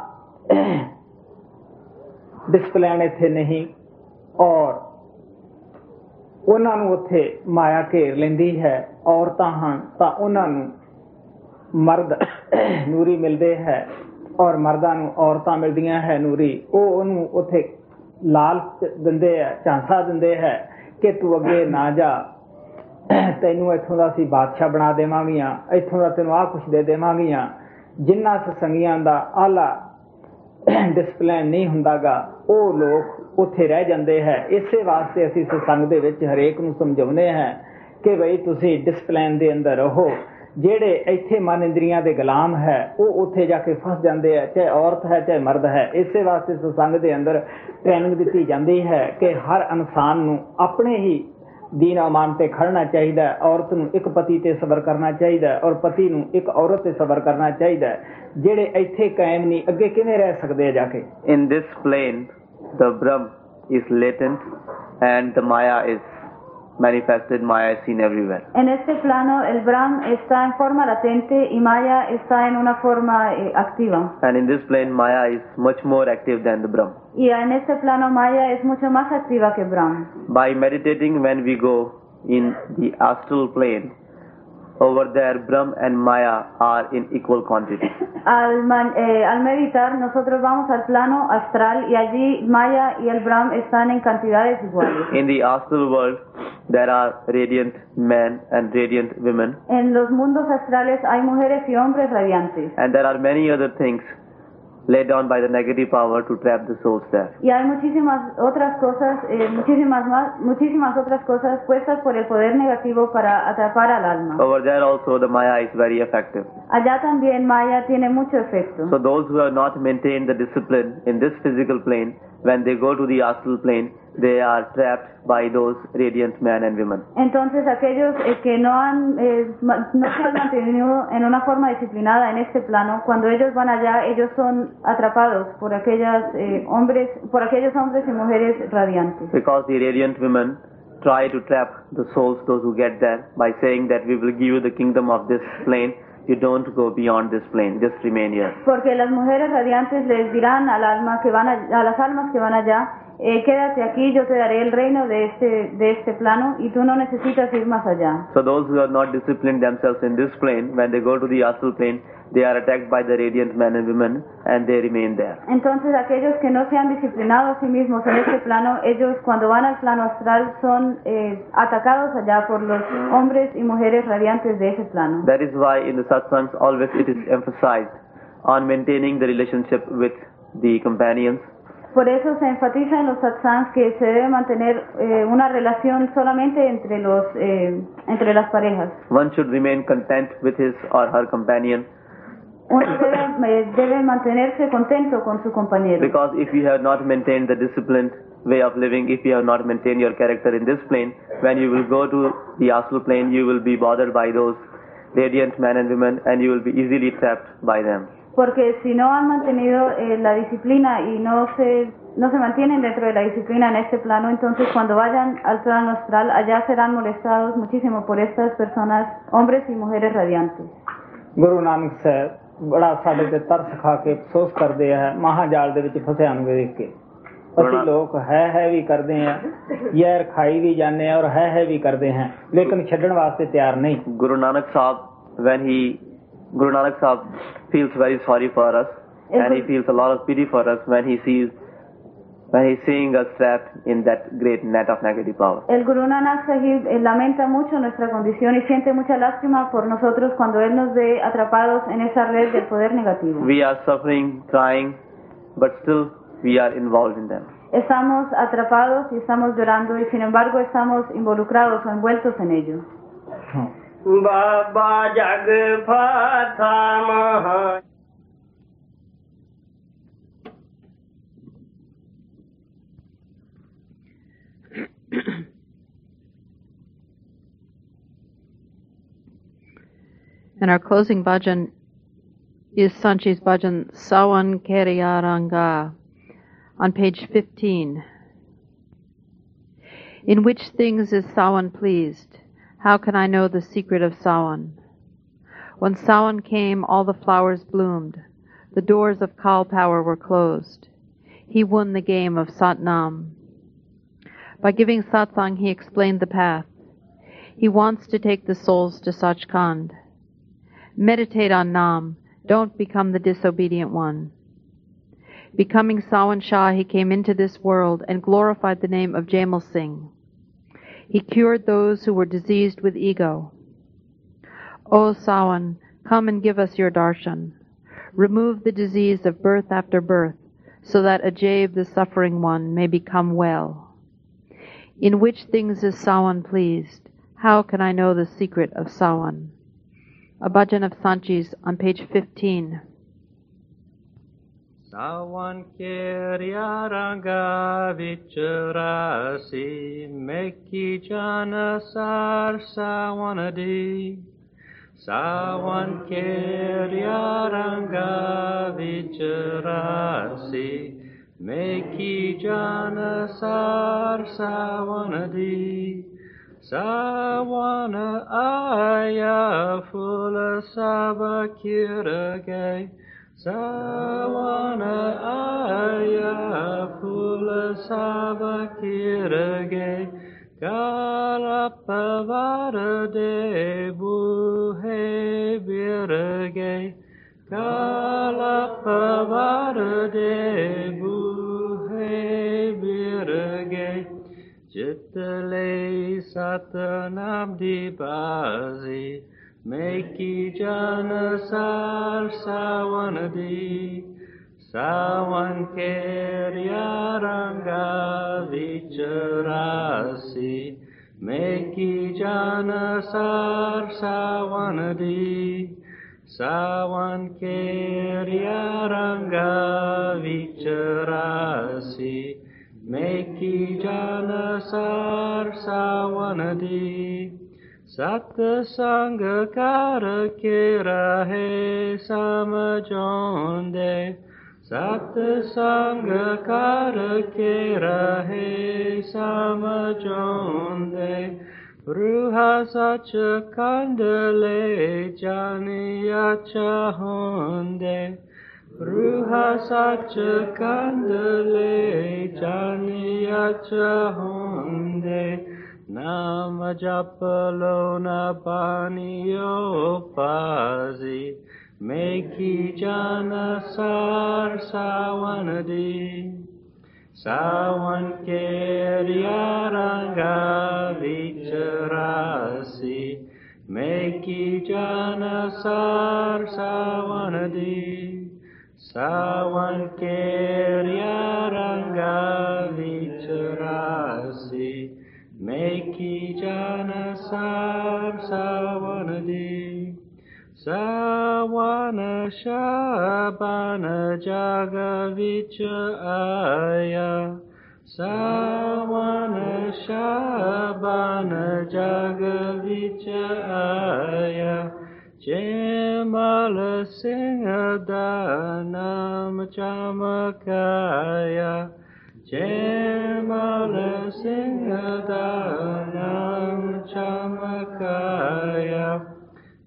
ਡਿਸਪਲੇਨ ਇੱਥੇ ਨਹੀਂ, ਔਰ ਉਹਨਾਂ ਨੂੰ ਉੱਥੇ ਮਾਇਆ ਘੇਰ ਲੈਂਦੀ ਹੈ, ਔਰਤਾਂ ਹਨ ਤਾਂ ਉਹਨਾਂ ਨੂੰ ਮਰਦ ਨੂਰੀ ਮਿਲਦੇ ਹੈ। ਔਰ ਮਰਦਾਂ ਨੂੰ ਔਰਤਾਂ ਮਿਲਦੀਆਂ ਹੈ ਨੂਰੀ। ਉਹ ਉਹਨੂੰ ਉੱਥੇ ਲਾਲਚ ਦਿੰਦੇ ਹੈ, ਝਾਂਸਾ ਦਿੰਦੇ ਹੈ ਕਿ ਤੂੰ ਅੱਗੇ ਨਾ ਜਾ। ਤੈਨੂੰ ਇੱਥੋਂ ਦਾ ਅਸੀਂ ਬਾਦਸ਼ਾਹ ਬਣਾ ਦੇਵਾਂਗੀਆਂ, ਇੱਥੋਂ ਦਾ ਤੈਨੂੰ ਆਹ ਕੁਛ ਦੇ ਦੇਵਾਂਗੀਆਂ। ਜਿੰਨਾ ਸਤਸੰਗੀਆਂ ਦਾ ਆਲਾ ਡਿਸਪਲਿਨ ਨਹੀਂ ਹੁੰਦਾਗਾ, ਉਹ ਲੋਕ ਉੱਥੇ ਰਹਿ ਜਾਂਦੇ ਹੈ। ਇਸੇ ਵਾਸਤੇ ਅਸੀਂ ਸਤਸੰਗ ਦੇ ਵਿੱਚ ਹਰੇਕ ਨੂੰ ਸਮਝਾਉਂਦੇ ਹਾਂ ਕਿ ਭਈ ਤੁਸੀਂ ਡਿਸਪਲਿਨ ਦੇ ਅੰਦਰ ਰਹੋ। ਜਿਹੜੇ ਇੱਥੇ ਮਨ ਇੰਦਰੀਆਂ ਦੇ ਗੁਲਾਮ ਹੈ ਉਹ ਉੱਥੇ ਜਾ ਕੇ ਫਸ ਜਾਂਦੇ ਆ ਚਾਹੇ ਔਰਤ ਹੈ ਚਾਹੇ ਮਰਦ ਹੈ ਇਸੇ ਵਾਸਤੇ ਸਤਸੰਗ ਦੇ ਅੰਦਰ ਟ੍ਰੇਨਿੰਗ ਦਿੱਤੀ ਜਾਂਦੀ ਹੈ ਕਿ ਹਰ ਇਨਸਾਨ ਨੂੰ ਆਪਣੇ ਹੀ ਦੀਨ ਅਮਾਨ ਤੇ ਖੜਨਾ ਚਾਹੀਦਾ ਹੈ ਔਰਤ ਨੂੰ ਇੱਕ ਪਤੀ ਤੇ ਸਬਰ ਕਰਨਾ ਚਾਹੀਦਾ ਹੈ ਔਰ ਪਤੀ ਨੂੰ ਇੱਕ ਔਰਤ ਤੇ ਸਬਰ ਕਰਨਾ ਚਾਹੀਦਾ ਹੈ ਜਿਹੜੇ ਇੱਥੇ ਕਾਇਮ ਨਹੀਂ ਅੱਗੇ ਕਿਵੇਂ ਰਹਿ ਸਕਦੇ ਆ ਜਾ ਕੇ In this plane, the Brahm is latent manifested. Maya is seen everywhere. En este plano el Brahm está en forma latente y Maya está en una forma eh, activa. And in this plane, Maya is much more active than the Brahm. Y en este plano Maya es mucho más activa que Brahm. By meditating, when we go in the astral plane, over there Brahm and Maya are in equal quantity. Al, man- eh, al meditar, nosotros vamos al plano astral y allí Maya y el Brahm están en cantidades iguales. In the astral world, there are radiant men and radiant women, En los mundos astrales hay mujeres y hombres radiantes. and there are many other things laid down by the negative power to trap the souls there. Y hay muchísimas otras cosas, eh, muchísimas más, muchísimas otras cosas puestas por el poder negativo para atrapar al alma. Over there also the Maya is very effective. Allá también Maya tiene mucho efecto. So those who have not maintained the discipline in this physical plane, when they go to the astral plane, they are trapped by those radiant men and women. Entonces aquellos eh, que no han eh, no se han mantenido en una forma disciplinada en este plano, cuando ellos van allá, ellos son atrapados por aquellas eh, hombres, por aquellos hombres y mujeres radiantes. Because the radiant women try to trap the souls, those who get there, by saying that we will give you the kingdom of this plane, you don't go beyond this plane, just remain here. Porque las mujeres radiantes les dirán al alma que van a, a las almas que van allá, eh, quédate aquí, yo te daré el reino de este de este plano y tú no necesitas ir más allá. So those who have not disciplined themselves in this plane, when they go to the astral plane, they are attacked by the radiant men and women, and they remain there. Entonces aquellos que no se han disciplinado a sí mismos en este plano, ellos cuando van al plano astral son eh, atacados allá por los hombres y mujeres radiantes de ese plano. That is why in the satsangs always it is emphasized on maintaining the relationship with the companions, Por eso se enfatiza en los satsangs que se debe mantener eh, una relación solamente entre los eh, entre las parejas. one should remain content with his or her companion Uno debe, eh, debe mantenerse contento con su compañero. because if you have not maintained the disciplined way of living, if you have not maintained your character in this plane, when you will go to the astral plane, you will be bothered by those radiant men and women and you will be easily trapped by them Porque si no han mantenido eh, la disciplina y no se, no se mantienen dentro de la disciplina en este plano, entonces cuando vayan al plano astral, allá serán molestados muchísimo por estas personas, hombres y mujeres radiantes. ਗੁਰੂ ਨਾਨਕ ਸਾਹਿਬ ਬੜਾ ਸਾਡੇ ਤੇ ਤਰਸ ਖਾ ਕੇ ਅਫਸੋਸ ਕਰਦੇ ਆ ਮਹਾਜਾਲ ਦੇ ਵਿੱਚ ਫਸਿਆ ਨੂੰ ਵੇਖ ਕੇ ਅਸੀਂ ਬੜਾ- ਲੋਕ ਹੈ ਹੈ ਵੀ ਕਰਦੇ ਆ ਯਾਰ ਖਾਈ ਵੀ ਜਾਂਦੇ ਆ ਔਰ ਹੈ ਹੈ ਵੀ ਕਰਦੇ ਹਾਂ ਲੇਕਿਨ ਛੱਡਣ ਵਾਸਤੇ ਤਿਆਰ ਨਹੀਂ Guru Nanak Sahib, when he, Guru Nanak Sahib feels very sorry for us and he feels a lot of pity for us when he sees, when he's seeing us trapped in that great net of negative power. El Guru Nanak Sahib eh, lamenta mucho nuestra condición y siente mucha lástima por nosotros cuando Él nos ve atrapados en esa red del poder negativo. We are suffering, crying, but still we are involved in them. Estamos atrapados y estamos llorando y sin embargo estamos involucrados o envueltos en ello. Baba jug And our closing bhajan is Sant Ji's bhajan Sawan Kariyaranga on page 15. In which things is Sawan pleased? How can I know the secret of Sawan? When Sawan came, all the flowers bloomed. The doors of Kal power were closed. He won the game of Satnam. By giving satsang, he explained the path. He wants to take the souls to Sachkhand. Meditate on Nam. Don't become the disobedient one. Becoming Sawan Shah, he came into this world and glorified the name of Jaimal Singh. He cured those who were diseased with ego. O Sawan, come and give us your darshan. Remove the disease of birth after birth, so that Ajaib, the suffering one, may become well. In which things is Sawan pleased? How can I know the secret of Sawan? A bhajan of Sant Ji's on page 15. Sawan ranga vicharasi meki jana sar sawanadi Sawan kerya ranga vicharasi meki jana sar sawanadi Sawana aya fula sabakirage Sawana aya pula sava kirage kalapavara devu he birage kalapavara devu he birage chitale satnam dipazi मैकी जनसारसावन दी सावत् केरङ्गी मेकी जन सारसान दी सावत् केरङ्गी मैकी जन सारसान savanadi सत संग कर के रहे समझों दे सत संग कर के रहे समझों दे रूह सच कंद ले जानिया अच्छा होंदे रूह सच कंद ले जानिया अच्छा होंदे Nam japalo na paniyo pazi. Meki jana sar sawanadi. Sawan vicharasi. Meki jana sar sawanadi. Sawan ranga jana sar sawanadi. Sawana Shabana Jagavicha Aya Sawana Shabana Jagavicha Aya Jemala Singadanam Chamakaya Jemala Singadanam Chamakaya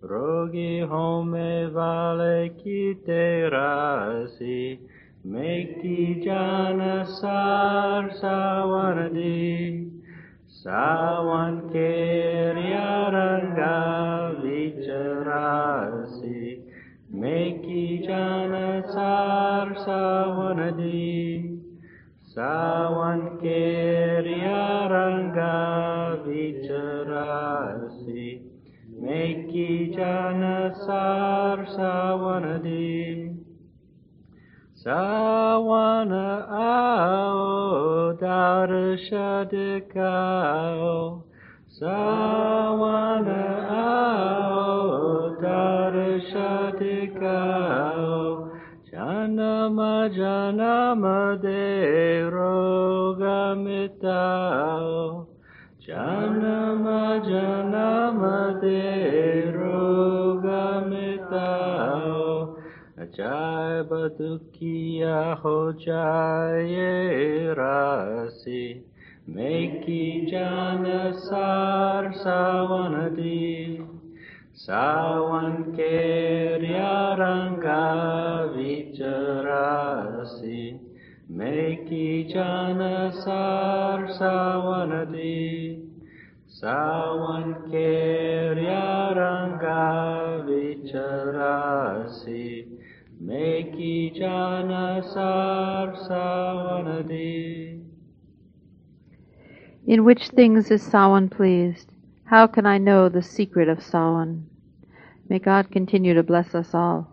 Rogi home vale kite rasi, meki jana sar sawanadi, sawan ranga vicharasi, meki jana sar sawanadi, sawan ranga vicharasi. Meki jana sar sawanadi. Sawana ao darshadikao. Sawana ao darshadikao. Janama janama de rogamitao. Janama janama de rogamitao. Jai badukiya ho jaye rasi. Meki jana sar sawanadi. Sawan ranga vicharasi. Meki jana sar sawanadi. Sawan ranga vicharasi. Meki jana sar sawanadi. In which things is Sawan pleased? How can I know the secret of Sawan? May God continue to bless us all.